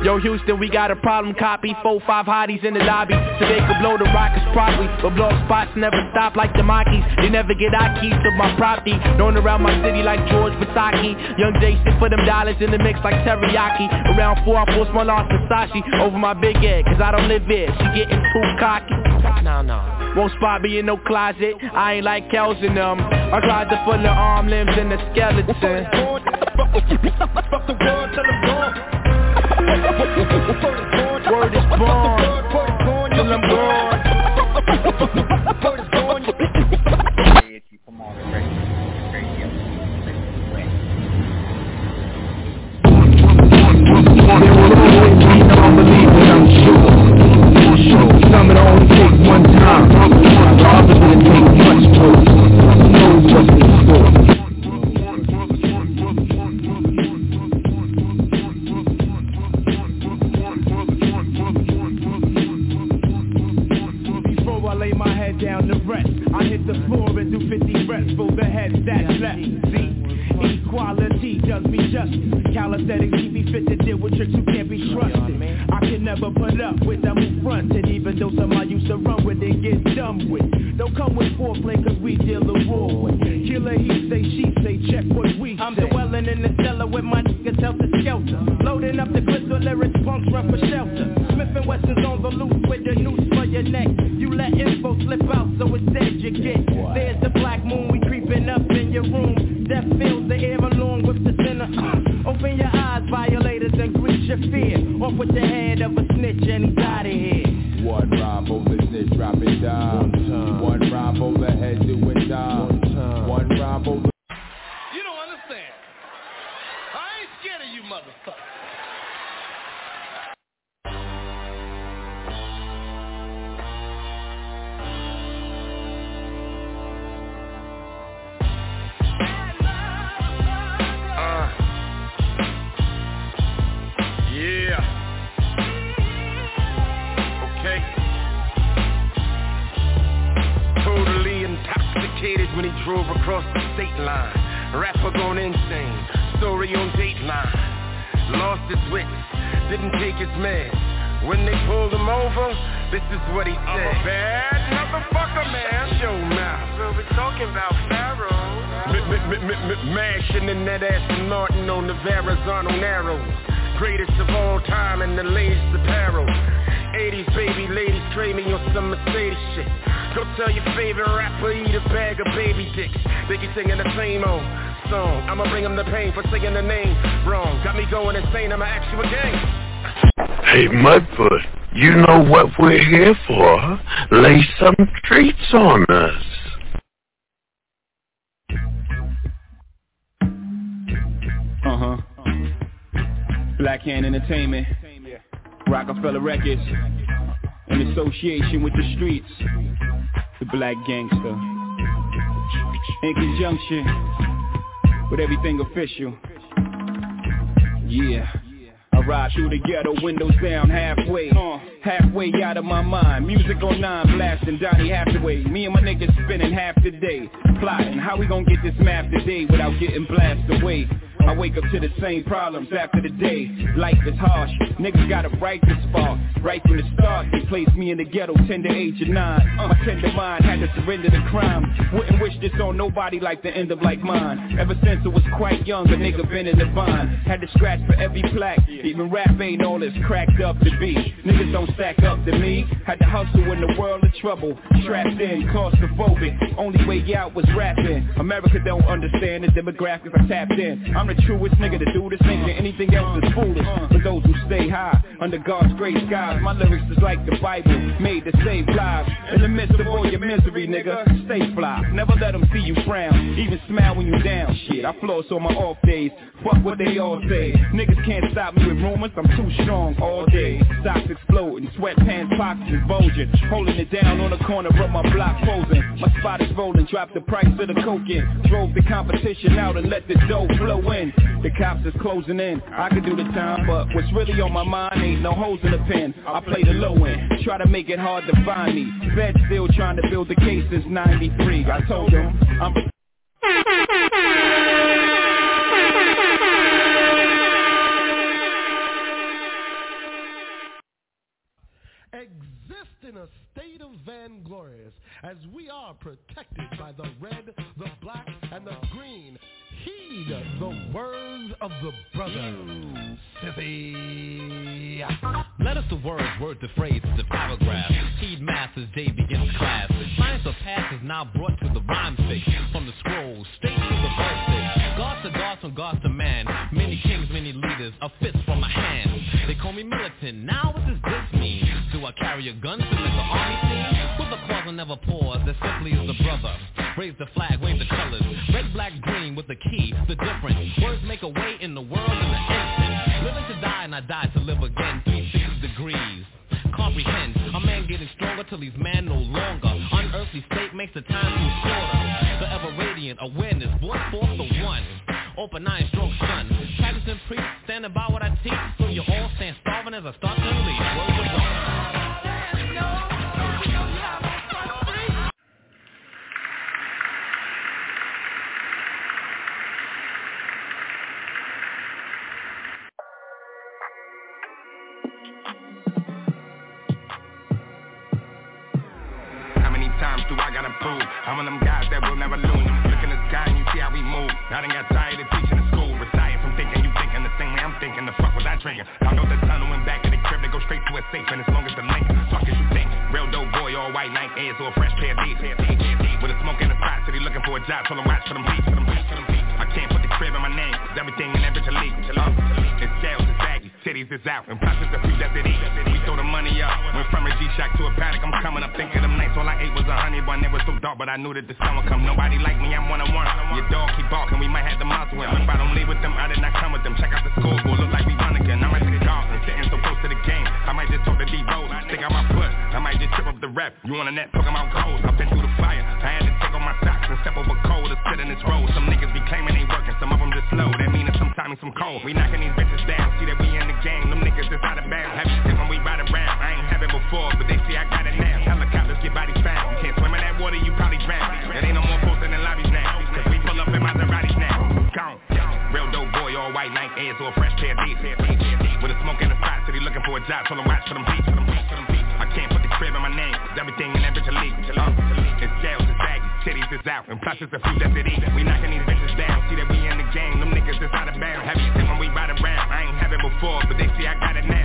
Speaker 9: Yo, Houston, we got a problem. Copy four, five hotties in the lobby, so they could blow the rockets properly. But blow spots never stop like the Monkeys. They never get our keys to my property. Known around my city like George Versace. Young Jay sit for them dollars in the mix like teriyaki. Around four, I force my loss Versace over my big head, cause I don't live here. She getting too cocky. No, no. Won't spot me in no closet. I ain't like Kels in them. My closet full of arm limbs and a skeleton.
Speaker 32: For. Lay some treats on us.
Speaker 33: Uh-huh. Black Hand Entertainment. Rockefeller Records. In association with the streets. The Black Gangster. In conjunction with everything official. Yeah. Ride through the ghetto, windows down halfway. Uh, halfway out of my mind. Music on nine, blasting Donny Hathaway. Me and my niggas spinning half the day. Plotting how we gon' get this map today without getting blasted away. I wake up to the same problems after the day. Life is harsh, niggas got a right to spark. Right from the start, they placed me in the ghetto, tender age of nine. Uh, my tender mind had to surrender to crime. Wouldn't wish this on nobody like the end of like mine. Ever since I was quite young, a nigga been in the vine. Had to scratch for every plaque, even rap ain't all it's cracked up to be. Niggas don't stack up to me. Had to hustle in the world of trouble. Trapped in, claustrophobic. Only way out was rapping. America don't understand the demographic I tapped in. I'm the truest nigga to do this thing anything else is foolish. For those who stay high, under God's great skies, my lyrics is like the Bible, made to save lives. In the midst of all your misery, nigga, stay fly. Never let them see you frown, even smile when you down. Shit, I floss on my off days. Fuck what they all say. Niggas can't stop me with rumors, I'm too strong all day. Socks exploding, sweatpants pockets bulging. Holding it down on the corner, but my block posing. My spot is rolling, drop the price of the coke in. Drove the competition out and let the dough flow in. The cops is closing in. I could do the time, but what's really on my mind ain't no holes in the pen. I play the low end, try to make it hard to find me. Fed still trying to build the case since 93. I told them I'm
Speaker 34: exist in a state of vainglorious as we are protected by the red, the black, and the green. The words of the brother. Sissy.
Speaker 35: Let us the words, word to phrase, the paragraph. Heed math as day begins class. Science of past is now brought to the rhyme stick. From the scrolls, state to the verse stick. Gods to gods from gods to man. Many kings, many leaders, a fist from my hand. They call me militant. Now what does this mean? Do I carry a gun to the army the I never pause, as simply as the brother. Raise the flag, wave the colors. Red, black, green with the key, the difference. Words make a way in the world in an instant. Living to die and I die to live again. 360 degrees. Comprehend, a man getting stronger till he's man no longer. Unearthly state makes the time to slaughter. The ever radiant awareness brought forth the one. Open eye, stroke sun. Practicing preach, standing by what I teach. So you all stand starving as I start to leave.
Speaker 36: Gotta prove? I'm one of them guys that will never lose. Look in the sky and you see how we move. I done got tired of teaching in school. Retired from thinking you thinking the same way I'm thinking. The fuck was I drinking? I know the tunnel and back of the crib, they go straight to a safe. And as long as the link, fuck as you think. Real dope boy, all white night airs or a fresh pair of D's. With a smoke in the pot, city looking for a job. Told him watch for them beats, for them beats, for them beats. I can't put the crib in my name. 'cause everything in that bitch a leak. It's jails, it's baggy. titties is out. And it's a few that's G-Shock to a paddock, I'm coming up thinking them nights. All I ate was a honey bun, it was so dark, but I knew that the sun would come. Nobody like me, I'm one-on-one. Your dog keep barking, we might have the muzzle in. If I don't leave with them, I did not come with them. Check out the scoreboard, look like we run again. I take a dog and sitting so close to the game. I might just talk to D-Rose, stick out my foot. I might just trip up the rep. You on the net talking about goals. I've been through the fire. I had to take off my socks and step over cold to sit in this road. Some niggas be claiming they working, some of them just slow. That some time and some cold. We knocking these bitches down, see that we in before, but they see I got it now. Helicopters get bodies found. You can't swim in that water, you probably drown. It ain't no more posting in lobbies now. Cause we pull up in Maseratis now. Gone. Real dope boy, all white, nice airs or a fresh pair of. With a smoke in the spot, city looking for a job, told him watch for them beats. I can't put the crib in my name, everything in that bitch a it's jails, it's baggy, titties is out, and plus it's a few that's it eat. We knocking these bitches down, see that we in the game, them niggas is out of bounds. Seen when we ride around? I ain't have it before, but they see I got it now.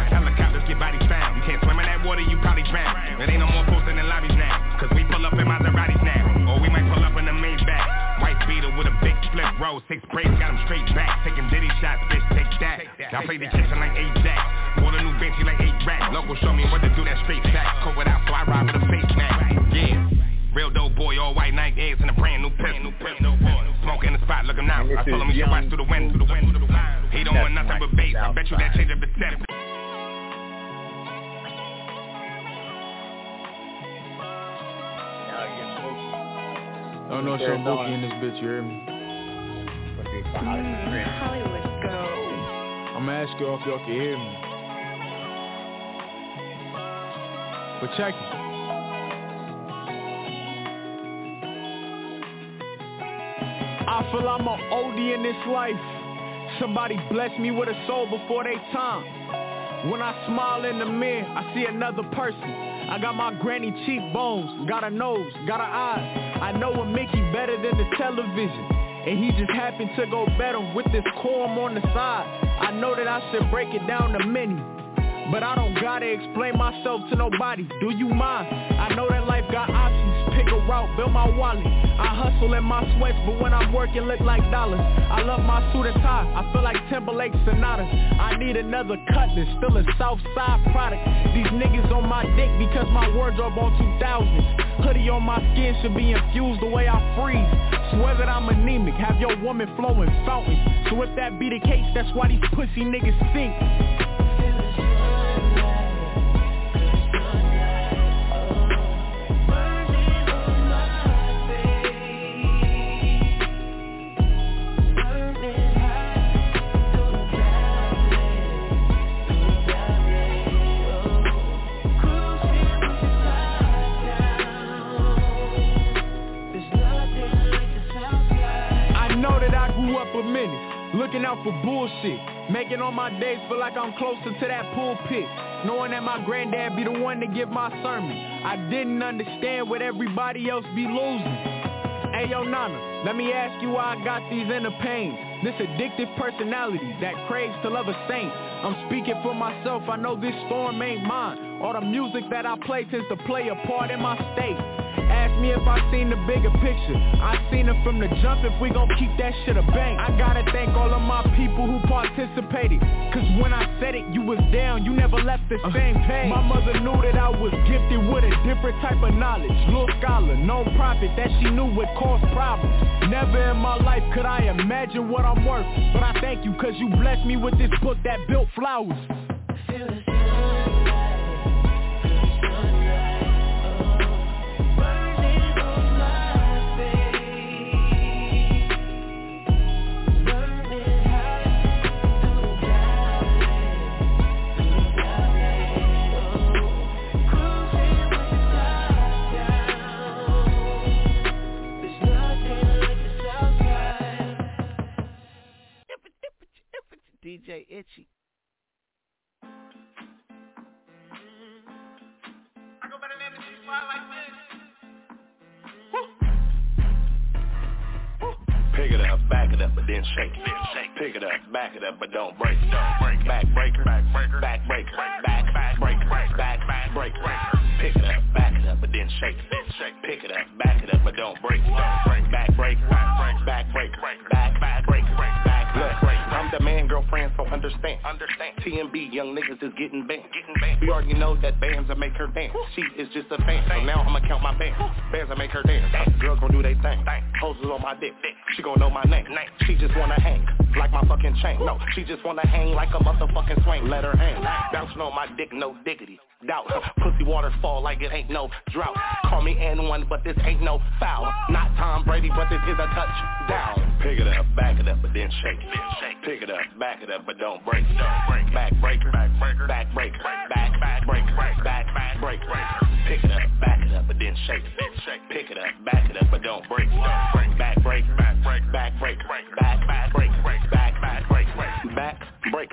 Speaker 36: Drown. It ain't no more posting in lobbies now, cause we pull up in Maseratis now. Or we might pull up in the Maybach. White speeder with a big flip roll, six braids, got them straight back. Taking diddy shots, bitch, take that. Y'all play the kitchen like eight jacks. Bought a new Bentley like eight racks. Local show me what to do that straight back. Cover it out so I ride with a face mask. Yeah. Real dope boy, all white Nike eggs and a brand new pistol. Smoke in the spot, look him now. I told him he should watch through the window. He don't want nothing but bass. I bet you that change up set.
Speaker 9: No, so bookie in this bitch, you hear me?
Speaker 1: Hollywood go.
Speaker 9: I'ma ask you if y'all can hear me. But check it. I feel I'm a OD in this life. Somebody bless me with a soul before they time. When I smile in the mirror, I see another person. I got my granny cheekbones, got a nose, got an eye. I know a Mickey better than the television. And he just happened to go better with this corn on the side. I know that I should break it down to many. But I don't gotta explain myself to nobody. Do you mind? I know that life got options. A route, build my wallet. I hustle in my sweats, but when I'm working, look like dollars. I love my suit and tie. I feel like Timberlake Sonata. I need another cutlass, still a Southside product. These niggas on my dick because my wardrobe on 2000s. Hoodie on my skin should be infused the way I freeze. Swear that I'm anemic, have your woman flowing fountains. So if that be the case, that's why these pussy niggas sink. A menace, looking out for bullshit, making all my days feel like I'm closer to that pulpit, knowing that my granddad be the one to give my sermon. I didn't understand what everybody else be losing. Hey yo Nana, let me ask you why I got these inner pains. This addictive personality that craves to love a saint. I'm speaking for myself, I know this storm ain't mine. All the music that I play tends to play a part in my state. Ask me if I seen the bigger picture. I seen it from the jump if we gon' keep that shit a bank. I gotta thank all of my people who participated. Cause when I said it, you was down, you never left the uh-huh. same page. My mother knew that I was gifted with a different type of knowledge. Little scholar, no profit that she knew would cause problems. Never in my life could I imagine what I'm worth. But I thank you cause you blessed me with this book that built flowers.
Speaker 37: Itchy.
Speaker 38: Pick it up, back it up, but then shake it. Pick it up, back it up, but don't break it. Back breaker, back breaker, back breaker, back back breaker, back back breaker. Pick it up, back it up, but then shake it. Pick it up, back it up, but don't break it. Back breaker, back breaker, back back breaker, back breaker.
Speaker 36: Look, I'm the man, girlfriend, so understand. TMB, young niggas is getting banned. Getting banned. We already know that bands will make her dance. She is just a fan, so now I'ma count my bands. Bands will make her dance. Girls gon' do they thing. Poses on my dick. She gon' know my name. She just wanna hang like my fucking chain. No, she just wanna hang like a motherfucking swing. Let her hang. Bouncing on my dick, no diggity. Doubt. Pussy waters fall like it ain't no drought. Call me N1, but this ain't no foul. Not Tom Brady, but this is a touchdown. Pick it up, back it up, but then shake it. Pick it up, back it up, but don't break Back breaker, back breaker, back breaker, back back back back back it back break. Back breaker, back breaker, back breaker, back back breaker, back back breaker, back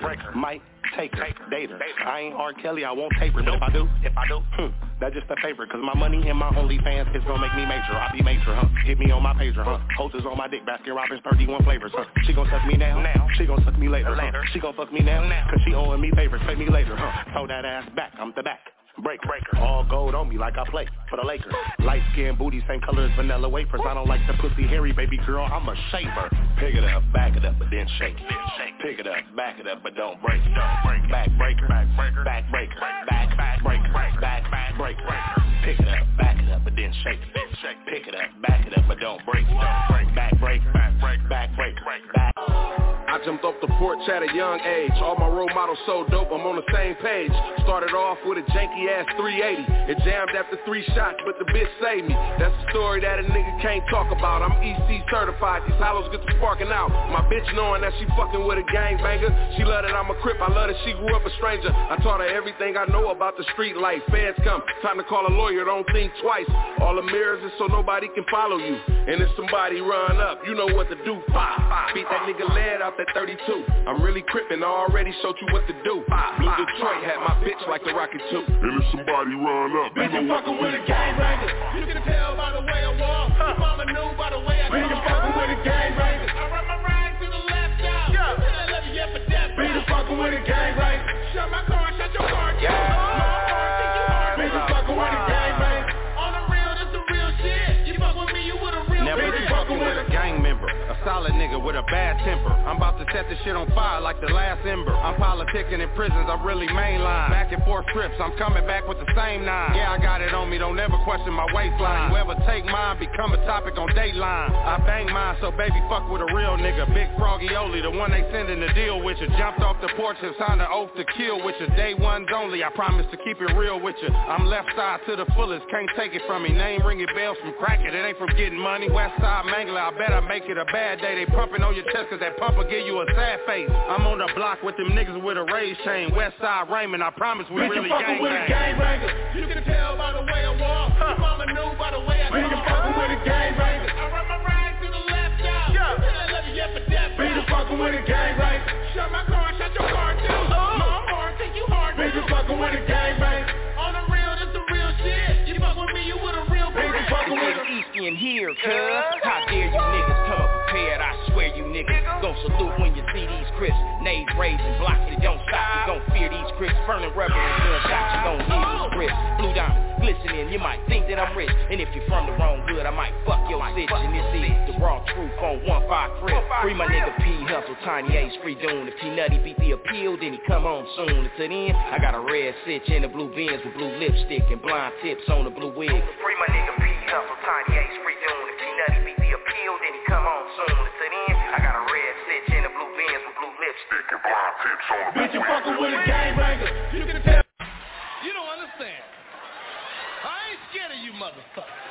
Speaker 36: breaker. Might take her, date her. I ain't R. Kelly, I won't taper, but if I do, if I do, hmm, that's just a favor, cause my money and my OnlyFans is gonna make me major. I be major, huh? Hit me on my pager, huh? Posters on my dick, Baskin Robbins, 31 flavors, huh? She gon' suck me now, now. She gon' suck me later, later. She gon' fuck me now, now. Cause she owing me favors, pay me later, huh? Throw that ass back, I'm the back. Break, breaker. All gold on me like I play for the Lakers. Light skin booty, same color as vanilla wafers. I don't like the pussy hairy, baby girl. I'm a shaver. Pick it up, back it up, but then shake. Pick it up, back it up, but don't break it. Back breaker, back breaker, back breaker, back back breaker, back back breaker. Pick it up, back it up, but then shake. Pick it up, back it up, but don't break it. Back breaker, back breaker, back breaker, back.
Speaker 12: I jumped off the porch at a young age. All my role models so dope, I'm on the same page. Started off with a janky ass 380. It jammed after three shots, but the bitch saved me. That's a story that a nigga can't talk about. I'm EC certified, these hollows get to sparking out. My bitch knowing that she fucking with a gangbanger. She love that I'm a crip, I love that she grew up a stranger. I taught her everything I know about the street life. Feds come, time to call a lawyer, don't think twice. All the mirrors is so nobody can follow you. And if somebody run up, you know what to do. Five, five, beat that nigga lead out that 32. I'm really crippin', I already showed you what to do. Blue Detroit had my bitch like the rocket too.
Speaker 39: And if somebody run up,
Speaker 34: you fucking with a gangbanger. You can tell by the way I walk. Your mama knew by the way I talk. Bitch, you fucking with a. with a
Speaker 12: bad temper. I'm about to set this shit on fire like the last ember. I'm politicking in prisons, I'm really mainline. Back and forth trips, I'm coming back with the same nine. Yeah, I got it on me, don't ever question my waistline. Whoever take mine, become a topic on Dateline. I bang mine, so baby fuck with a real nigga. Big Froggy Oli, the one they sending the deal with you. Jumped off the porch and signed an oath to kill with you. Day ones only, I promise to keep it real with you. I'm left side to the fullest, can't take it from me. Name ringing bells from cracking, it ain't from getting money. West side mangler, I bet I make it a bad day. They pumping on your chest cause that pumper give you a sad face. I'm on the block with them niggas with a raised chain. West side Raymond, I promise we
Speaker 34: Bitch,
Speaker 12: really
Speaker 34: you fucking
Speaker 12: gang
Speaker 34: with a
Speaker 12: bang.
Speaker 34: gangbanger. You can tell by the way I walk. Your mama knew by the way I talk. Bitch, you fucking with a gangbanger. I run my ride to the left out. Yeah. Till I love you, yeah, for death. Bitch, you fucking with a gangbanger. Shut my car, shut your car too. My car, think you hard. Bitch, you fucking with a gangbanger. On the real, this the real shit. You fuck with me, you with a real bitch. You fucking with a
Speaker 40: Easty in here, cuz. How dare you niggas niggas gon' salute when you see these crips. Nades raising blocks, they don't stop. You gon' fear these crips. Burning rubber and gunshots, you gon' hear these crips. Blue diamond, glistening, you might think that I'm rich. And if you're from the wrong hood, I might fuck your bitch. And this is the raw truth on 1-5 crib. Free my nigga P Hustle, Tiny Ace, free doing. If P Nutty beat the appeal, then he come on soon. Until then, I got a red sitch in the blue bins with blue lipstick and blind tips on the blue wig. Free my nigga P Hustle, Tiny Ace, free doing. With and blind tips on the
Speaker 34: Bitch, you fucking with a gangbanger. You can tell.
Speaker 41: You don't understand. I ain't scared of you motherfuckers.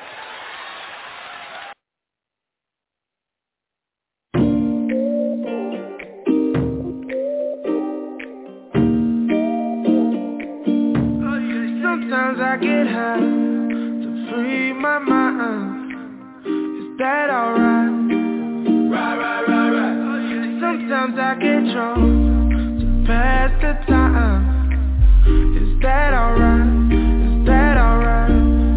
Speaker 42: Sometimes I get high to free my mind. Is that alright? Right, right, right, right. Sometimes I get drunk to pass the time. Is that alright? Is that alright?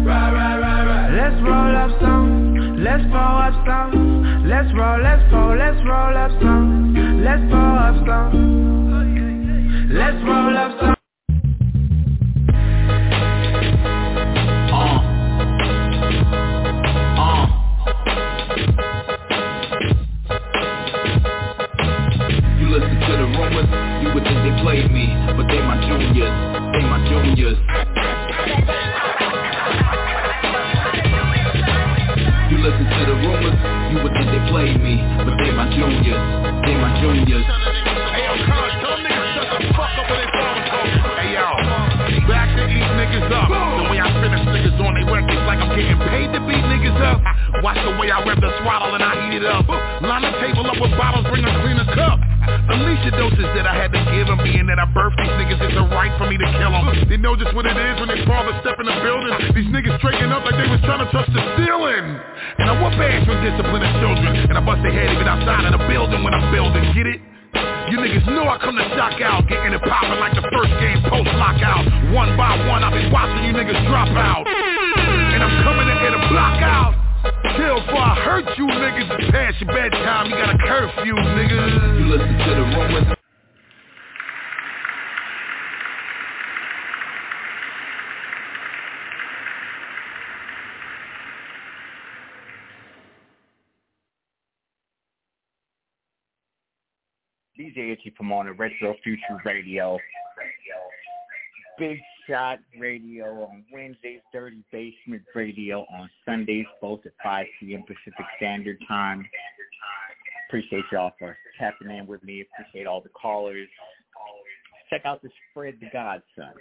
Speaker 42: Right, right, right, right. Let's roll up some. Let's pull up some. Let's roll, let's pull, let's roll up some. Let's pull up some. Oh, let's roll up some.
Speaker 43: warriors, they my juniors. You
Speaker 42: listen to the rumors, you would think they played me, but they my juniors, they my juniors.
Speaker 36: Hey, yo, Connor, tell niggas shut the fuck up when they phone talk. Hey, yo, back to these niggas up. The way I finish niggas on they work, it's like I'm getting paid to beat niggas up. Watch the way I rip the swaddle and I eat it up. Line the table up with bottles, bring a cleaner cup. Unleash the doses that I had to give them Being that I birthed these niggas, it's a right for me to kill them They know just what it is when they father step in the building. These niggas straightening up like they was trying to touch the ceiling. And I whoop ass for disciplining children. And I bust their head even outside of the building when I'm building, get it? You niggas know I come to shock out Getting it poppin' like the first game post-lockout One by one, I've been watching you niggas drop out. And I'm coming in here to block out Chill before I hurt you niggas past your bedtime, you got a curfew, niggas
Speaker 42: You listen to the.
Speaker 1: DJ Itchy Pomona, Retro Future Radio. Big Shot Radio on Wednesdays, Dirty Basement Radio on Sundays, both at 5 p.m. Pacific Standard Time. Appreciate y'all for tapping in with me. Appreciate all the callers. Check out the Spread the Godson.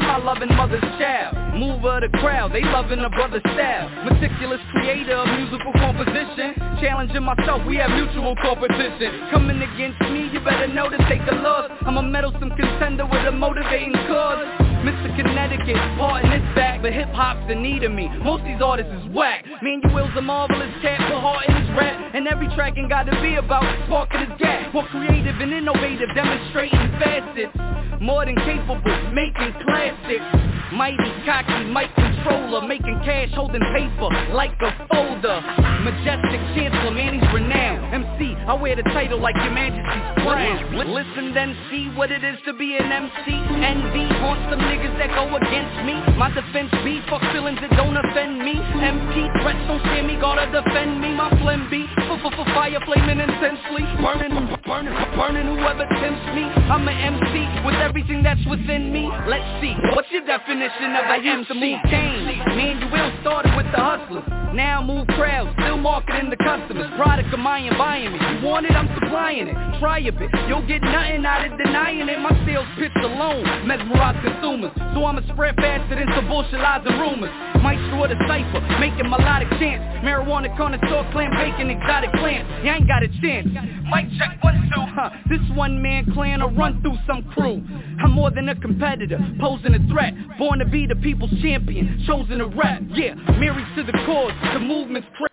Speaker 44: I'm my loving mother's child. Mover of the crowd, they loving a brother's style. Meticulous creator of musical composition. Challenging myself, we have mutual competition. Coming against me, you better know to take a look. I'm a meddlesome contender with a motivating cause. Mr. Connecticut, part in this back, but hip hop's in need of me. Most these artists is whack. Will's a marvelous cat, put heart in his rap, and every track ain't gotta be about sparking his gap. More creative and innovative, demonstrating facets. More than capable, making classics. Mighty, cocky, mic controller, making cash, holding paper like a folder. Majestic chancellor, man, he's renowned. MC, I wear the title like your majesty's crown. Listen then see what it is to be an MC. Envy haunts them niggas that go against me. My defense be fuck feelings that don't offend me. MP threats don't scare me, gotta defend me. My phlegm be for fire flaming intensely. Burning, burning, burning whoever tempts me. I'm an MC with everything that's within me. Let's see, what's your definition of an MC? Kane, me and you will started with the hustlers. Now move crowds, still marketing the customers. Product of my environment. You want it, I'm supplying it. Try a bit, you'll get nothing out of denying it. My sales pitch alone mesmerize consumers. So I'ma spread faster than some bullshit lies and rumors. Maestro of the cipher, making melodic chants. Marijuana connoisseur, clan bacon, exotic plants. You ain't got a chance. Mic check one two. Huh. This one man clan will run through some crew. I'm more than a competitor, posing a threat. Born to be the people's champion, chosen to rap. Yeah, married to the cause, the movement's cra-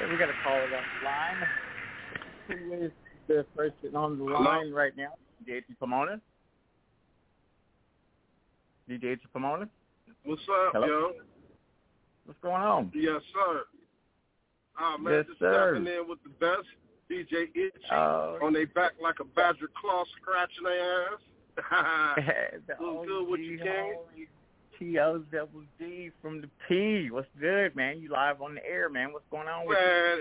Speaker 1: Yeah, we got a caller on the line. Who is the person on the line right now? DJ Itchy Pomona? DJ Pomona?
Speaker 45: What's up,
Speaker 1: Hello?
Speaker 45: yo?
Speaker 1: What's going on?
Speaker 45: Yes, sir. Ah, man,
Speaker 1: Yes,
Speaker 45: just
Speaker 1: sir.
Speaker 45: stepping in with the best. DJ Itchy
Speaker 1: Oh.
Speaker 45: on their back like a badger claw scratching their ass.
Speaker 1: the
Speaker 45: What's good with you, King?
Speaker 1: T.O. Double D from the P. What's good, man? You live on the air, man. What's going on with
Speaker 45: Man,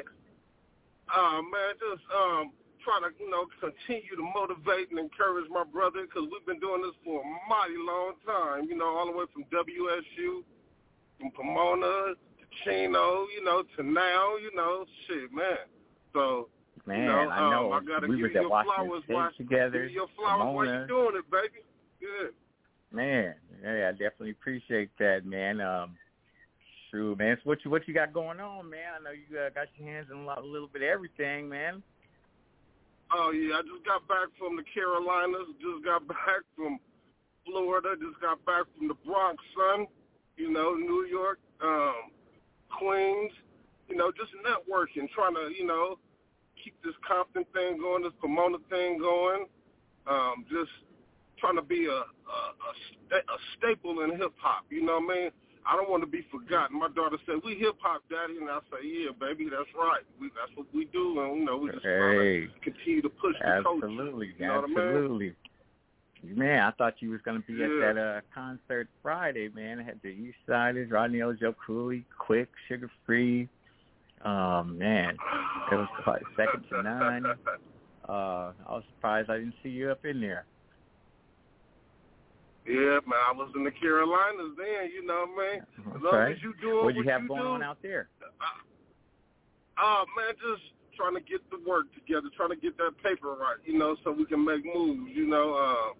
Speaker 45: uh, man, just um, trying to, you know, continue to motivate and encourage my brother because we've been doing this for a mighty long time, you know, all the way from WSU, from Pomona to Chino, you know, to now, you know, shit, man. So.
Speaker 1: Man,
Speaker 45: you know,
Speaker 1: I know.
Speaker 45: um, I gotta
Speaker 1: we
Speaker 45: give
Speaker 1: was
Speaker 45: you
Speaker 1: at
Speaker 45: your
Speaker 1: Washington
Speaker 45: flowers,
Speaker 1: State
Speaker 45: while-
Speaker 1: together.
Speaker 45: Give you your flowers while
Speaker 1: Pomona.
Speaker 45: you doing it, baby. Good.
Speaker 1: Man, yeah, I definitely appreciate that, man. Um, shoot, man. So what you what you got going on, man? I know you uh, got your hands in a, lot, a little bit of everything, man.
Speaker 45: Oh yeah, I just got back from the Carolinas. Just got back from Florida. Just got back from the Bronx, son. You know, New York, um, Queens. You know, just networking, trying to you know keep this Compton thing going, this Pomona thing going. Um, just trying to be a a, a, sta- a staple in hip hop. You know what I mean? I don't want to be forgotten. My daughter said, "We hip hop, daddy," and I say, "Yeah, baby, that's right. We that's what we do, and you know, we just
Speaker 1: hey.
Speaker 45: trying to continue to push the culture."
Speaker 1: Absolutely,
Speaker 45: You know I mean?
Speaker 1: absolutely. Man, I thought you was gonna be at that uh concert Friday, man. I had the East Siders, Rodney O. Joe Cooley, Quik, Suga Free. Um, man, it was quite second to none. Uh, I was surprised I didn't see you up in there.
Speaker 45: Yeah, man, I was in the Carolinas then. You know what I mean? As long
Speaker 1: Okay.
Speaker 45: as you doing
Speaker 1: What you
Speaker 45: what
Speaker 1: have
Speaker 45: you
Speaker 1: going
Speaker 45: do,
Speaker 1: on out there?
Speaker 45: Oh man, just trying to get the work together, trying to get that paper right, you know, so we can make moves, you know, uh,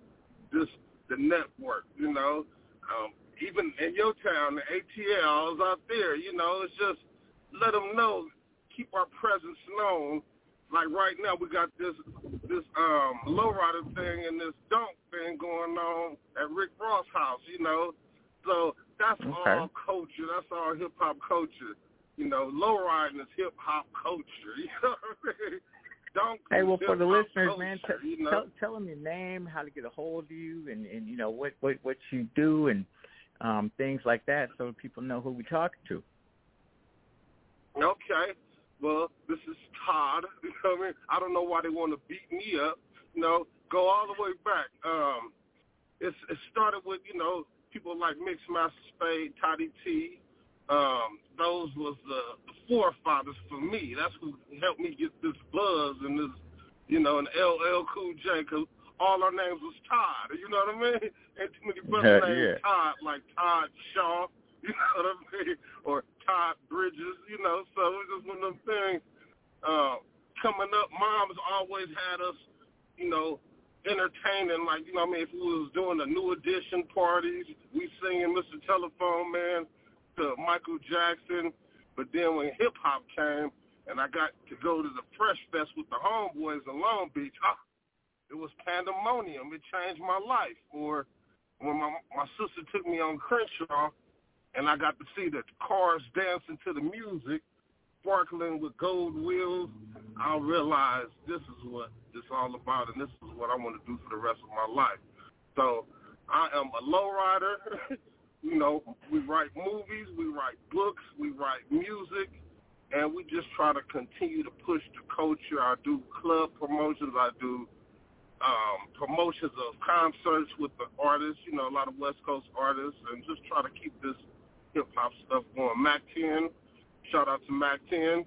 Speaker 45: just the network, you know. Um, even in your town, the ATLs out there, you know, it's just let them know, keep our presence known. Like right now, we got this this um lowrider thing and this dunk thing going on at Rick Ross' house, you know. So that's
Speaker 1: Okay.
Speaker 45: all culture. That's all hip hop culture. You know, lowriding is hip hop culture. You know what I mean?
Speaker 1: Hey, well, for the listeners,
Speaker 45: culture,
Speaker 1: man, t-
Speaker 45: you know?
Speaker 1: tell, tell them your name, how to get a hold of you, and and you know what what what you do, and um things like that, so people know who we're talking to.
Speaker 45: Okay. Well, this is Todd. You know what I mean? I don't know why they want to beat me up. You know, go all the way back. Um, it's it started with you know people like Mixmaster Spade, Toddy Tee. Um, those was the, the forefathers for me. That's who helped me get this buzz and this, you know, and LL Cool J. Cause all our names was Todd. You know what I mean? Ain't too many brothers
Speaker 1: Yeah,
Speaker 45: named
Speaker 1: yeah.
Speaker 45: Todd like Todd Shaw. You know what I mean? Or Todd Bridges. You know, so it was just one of them things. Uh, coming up, moms always had us, you know, entertaining. Like you know, what I mean, if we was doing the new edition parties, we singing Mr. Telephone Man to Michael Jackson. But then when hip hop came, and I got to go to the Fresh Fest with the homeboys in Long Beach, ah, it was pandemonium. It changed my life. Or when my my sister took me on Crenshaw, and I got to see the cars dancing to the music, sparkling with gold wheels, I realized this is what it's all about, and this is what I want to do for the rest of my life. So I am a lowrider. you know, we write movies, we write books, we write music, and we just try to continue to push the culture. I do club promotions. I do um, promotions of concerts with the artists, you know, a lot of West Coast artists, and just try to keep this hip-hop stuff going. Mac 10, shout out to Mac 10,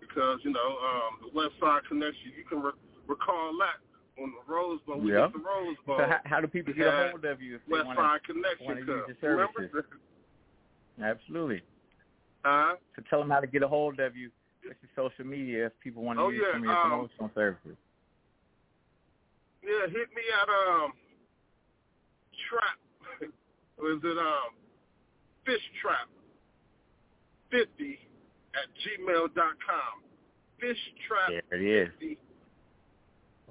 Speaker 45: because, you know, um, the Westside Connection, you can re- recall that on the Rose Bowl. We
Speaker 1: Yeah.
Speaker 45: did the Rose Bowl.
Speaker 1: So how, how do people get a hold of you if they
Speaker 45: West
Speaker 1: want
Speaker 45: Side
Speaker 1: to
Speaker 45: Connection
Speaker 1: want to use
Speaker 45: Cup.
Speaker 1: your services?
Speaker 45: Remember?
Speaker 1: Absolutely.
Speaker 45: Huh?
Speaker 1: So tell them how to get a hold of you. What's your social media if people want to
Speaker 45: Oh,
Speaker 1: use
Speaker 45: yeah,
Speaker 1: some of your
Speaker 45: um,
Speaker 1: promotional services?
Speaker 45: Yeah, hit me at um trap. Was it um fish trap fifty at gmail dot com. Fish trap
Speaker 1: There it is.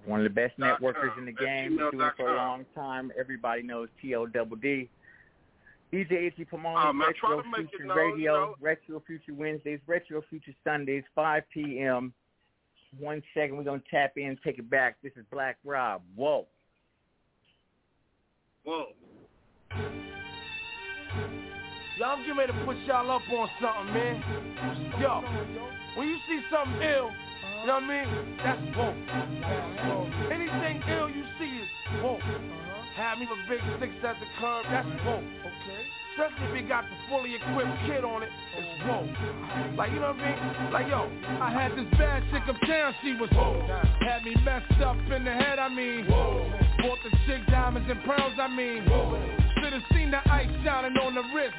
Speaker 1: One of the best networkers
Speaker 45: com.
Speaker 1: in the game. Doing it for a long time. Everybody knows T.O. Double D. DJ Itchy Pomona,
Speaker 45: um, try
Speaker 1: Retro Future
Speaker 45: known,
Speaker 1: Radio,
Speaker 45: you know.
Speaker 1: Retro Future Wednesdays, Retro Future Sundays, 5 p.m. One second, we're going to tap in, take it back. This is Black Rob. Whoa.
Speaker 45: Whoa.
Speaker 26: Y'all, I'm getting ready to put y'all up on something, man. Yo, when you see something ill, you know what I mean? That's whoa. Anything ill you see is whoa. Have me with big six at the curb, that's whoa. Okay. Especially if you got the fully equipped kid on it, it's oh. whoa. Like, you know what I mean? Like, yo, I had this bad chick uptown, she was whoa. Had me messed up in the head, I mean. Whoa. Bought the chick diamonds and pearls, I mean. Whoa. Should've seen the ice shining on the wrist.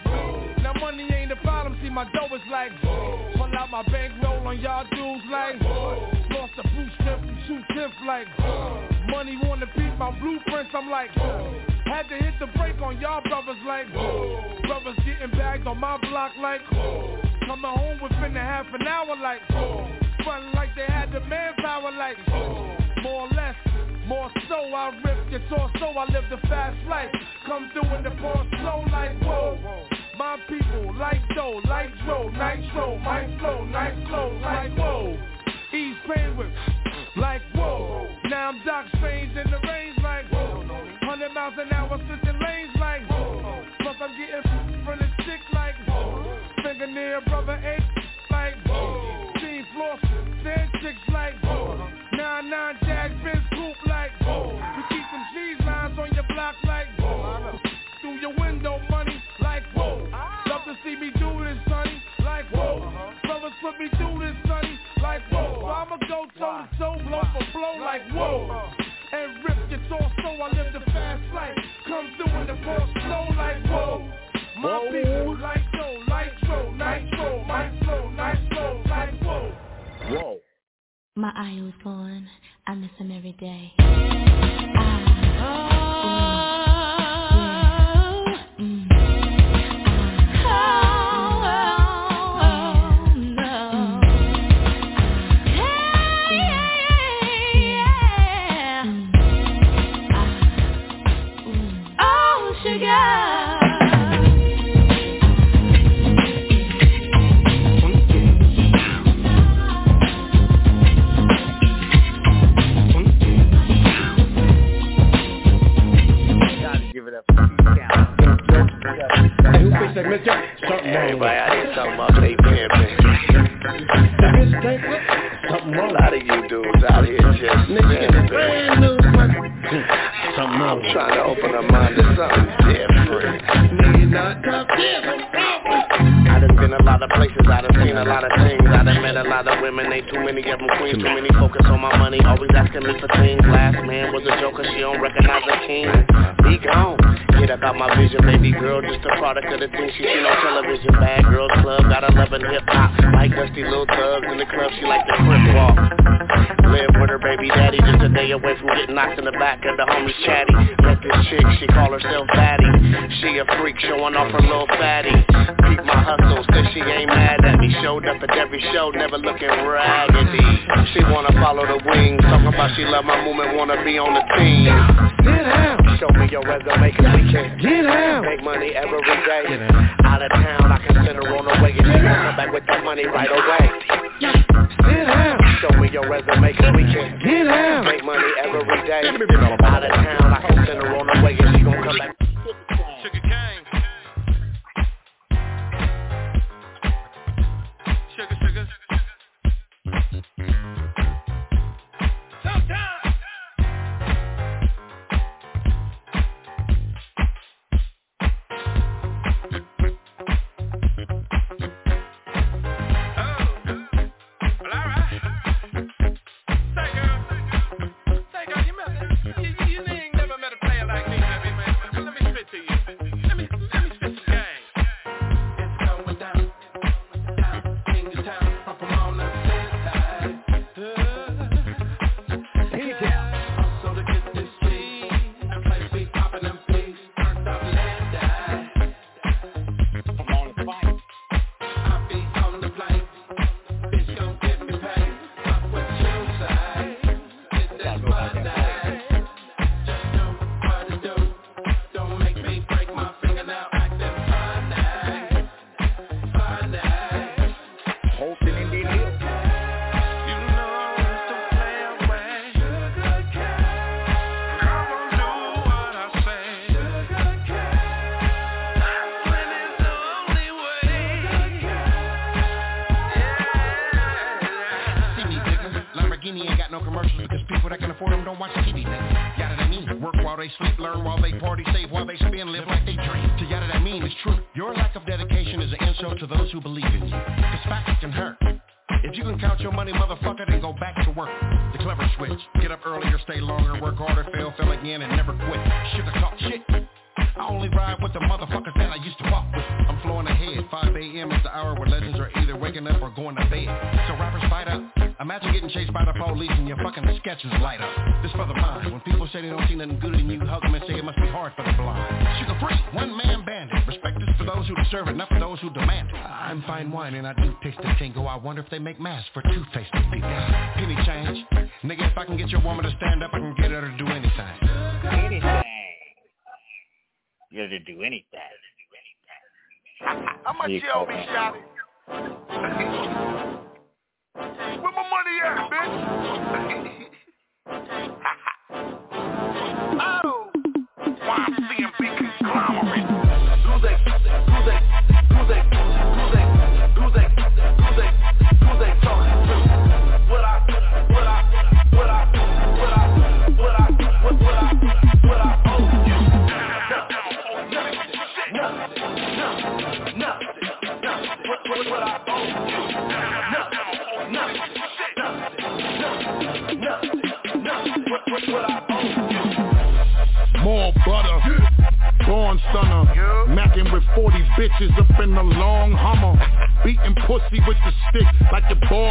Speaker 26: Now money ain't a problem, see my dough is like Pull out my bankroll on y'all dudes like Lost a blue strip from two tenths like Money wanna beat my blueprints, I'm like Had to hit the brake on y'all brothers like Brothers getting bagged on my block like Coming home within a half an hour like Frontin' like they had the manpower like More or less more so, I rip your torso, I live the fast life. Come through in the ball slow like whoa. My people like dough, like dro, nitro, my flow, nice flow, like whoa. Ease pain with like whoa. Now I'm Doc Strange in the range like whoa. Hundred miles an hour switching lanes like whoa. Plus I'm getting from the stick like Seven, eight, like whoa. Team flossing, ten chicks like whoa. Nine, nine, jag, Benz coupe like whoa. We keep them G's lines on your block like whoa. Through your window, money like whoa. Love to see me do this, sonny, like whoa. Brothers put me through this, sonny, like whoa. So I'ma go toe to toe, blow for blow like whoa. My
Speaker 7: idol's gone. I miss him every day.
Speaker 46: Gotta
Speaker 47: product of the things she seen on television. Bad Girls Club, got 11 hip-hop Like dusty little thugs in the club, she like the crip walk. Live with her baby daddy, just a day away from getting knocked in the back of the homies chatty. Met this chick, she call herself Fatty. She a freak, showing off her little fatty. Keep my hustle, said she ain't mad at me. Showed up at every show, never looking raggedy. She wanna follow the wings she love my movement, wanna be on the team
Speaker 48: Get out.
Speaker 47: Show me your resume, cause we can
Speaker 48: Get out.
Speaker 47: Make money every day Out of town, I can send her on her way And she come back with that money right away
Speaker 48: Get out.
Speaker 47: Show me your resume, cause we can
Speaker 48: Get out.
Speaker 47: Make money every day Out of town, I can send her on her way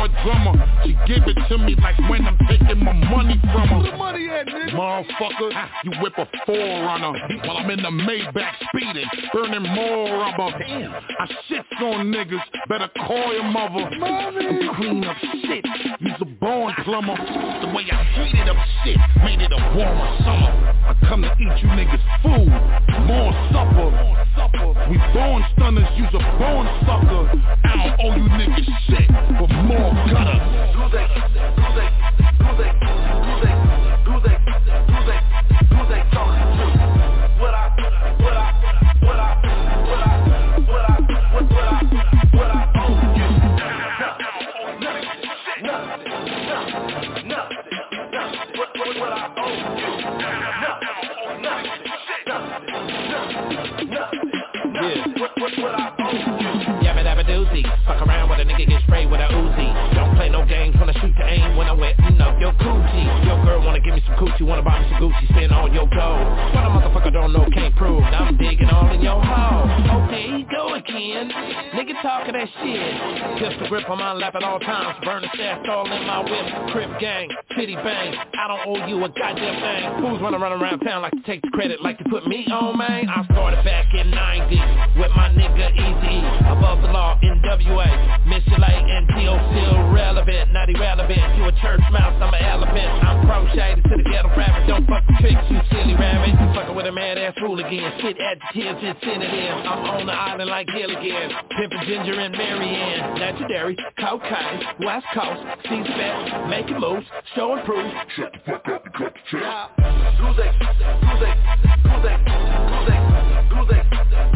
Speaker 49: a drummer. She give it to me like when I'm taking my money from her.
Speaker 34: The money at, nigga?
Speaker 49: Motherfucker, you whip a forerunner while I'm in the Maybach speeding, burning more rubber. Damn, I shits on niggas, better call your mother.
Speaker 34: Mommy.
Speaker 49: Clean up shit, you's a born plumber. The way I heated up shit made it a warmer summer. I come to eat you niggas food, more supper. We born stunners, you's a born sucker. I don't owe you niggas shit, but more
Speaker 50: Fuck around with a nigga get sprayed with a Uzi. Up your coochie. Girl wanna give me some coochie, wanna buy me some Gucci, spend all your dough. What a motherfucker don't know can't prove. Now I'm digging all in your hole. Okay, go again. Nigga talking that shit. Pistol grip on my lap at all times. Burning stash all in my whip. Crip gang, city bang. I don't owe you a goddamn thing. Fools wanna run around town like to take the credit, like to put me on, man. I started back in 90 with my nigga Eazy above the law, NWA, Miss Lay and T.O. still relevant, not irrelevant. You a church mouse, I'm an elephant. I'm crocheted to the ghetto rabbit. Don't fuck the tricks, you silly rabbit. You fucking with a mad ass hooligan. Shit adjectives and synonyms. I'm on the island like Gilligan. Pimpin' Ginger and Mary Ann. Legendary, cocaine, West Coast, C-SPAC, making moves, showing proof.
Speaker 22: Shut the fuck up and cut the check. Do they, do they, do they, do they, do they, do they,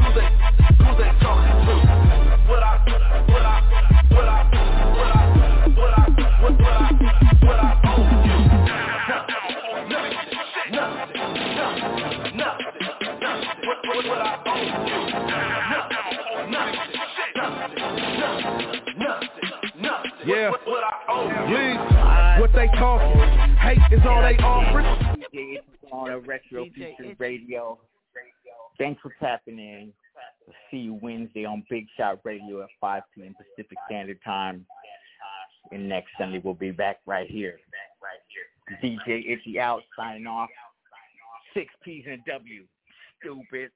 Speaker 34: Yeah.
Speaker 22: What, what I owe you?
Speaker 34: Leave. What they talking? Hate is all they offering.
Speaker 1: It's on a Retro Future Radio. Thanks for tapping in. We'll see you Wednesday on Big Shot Radio at 5 p.m. Pacific Standard Time. And next Sunday we'll be back right here. DJ Itchy out, signing off. Six P's and a W. Stupid.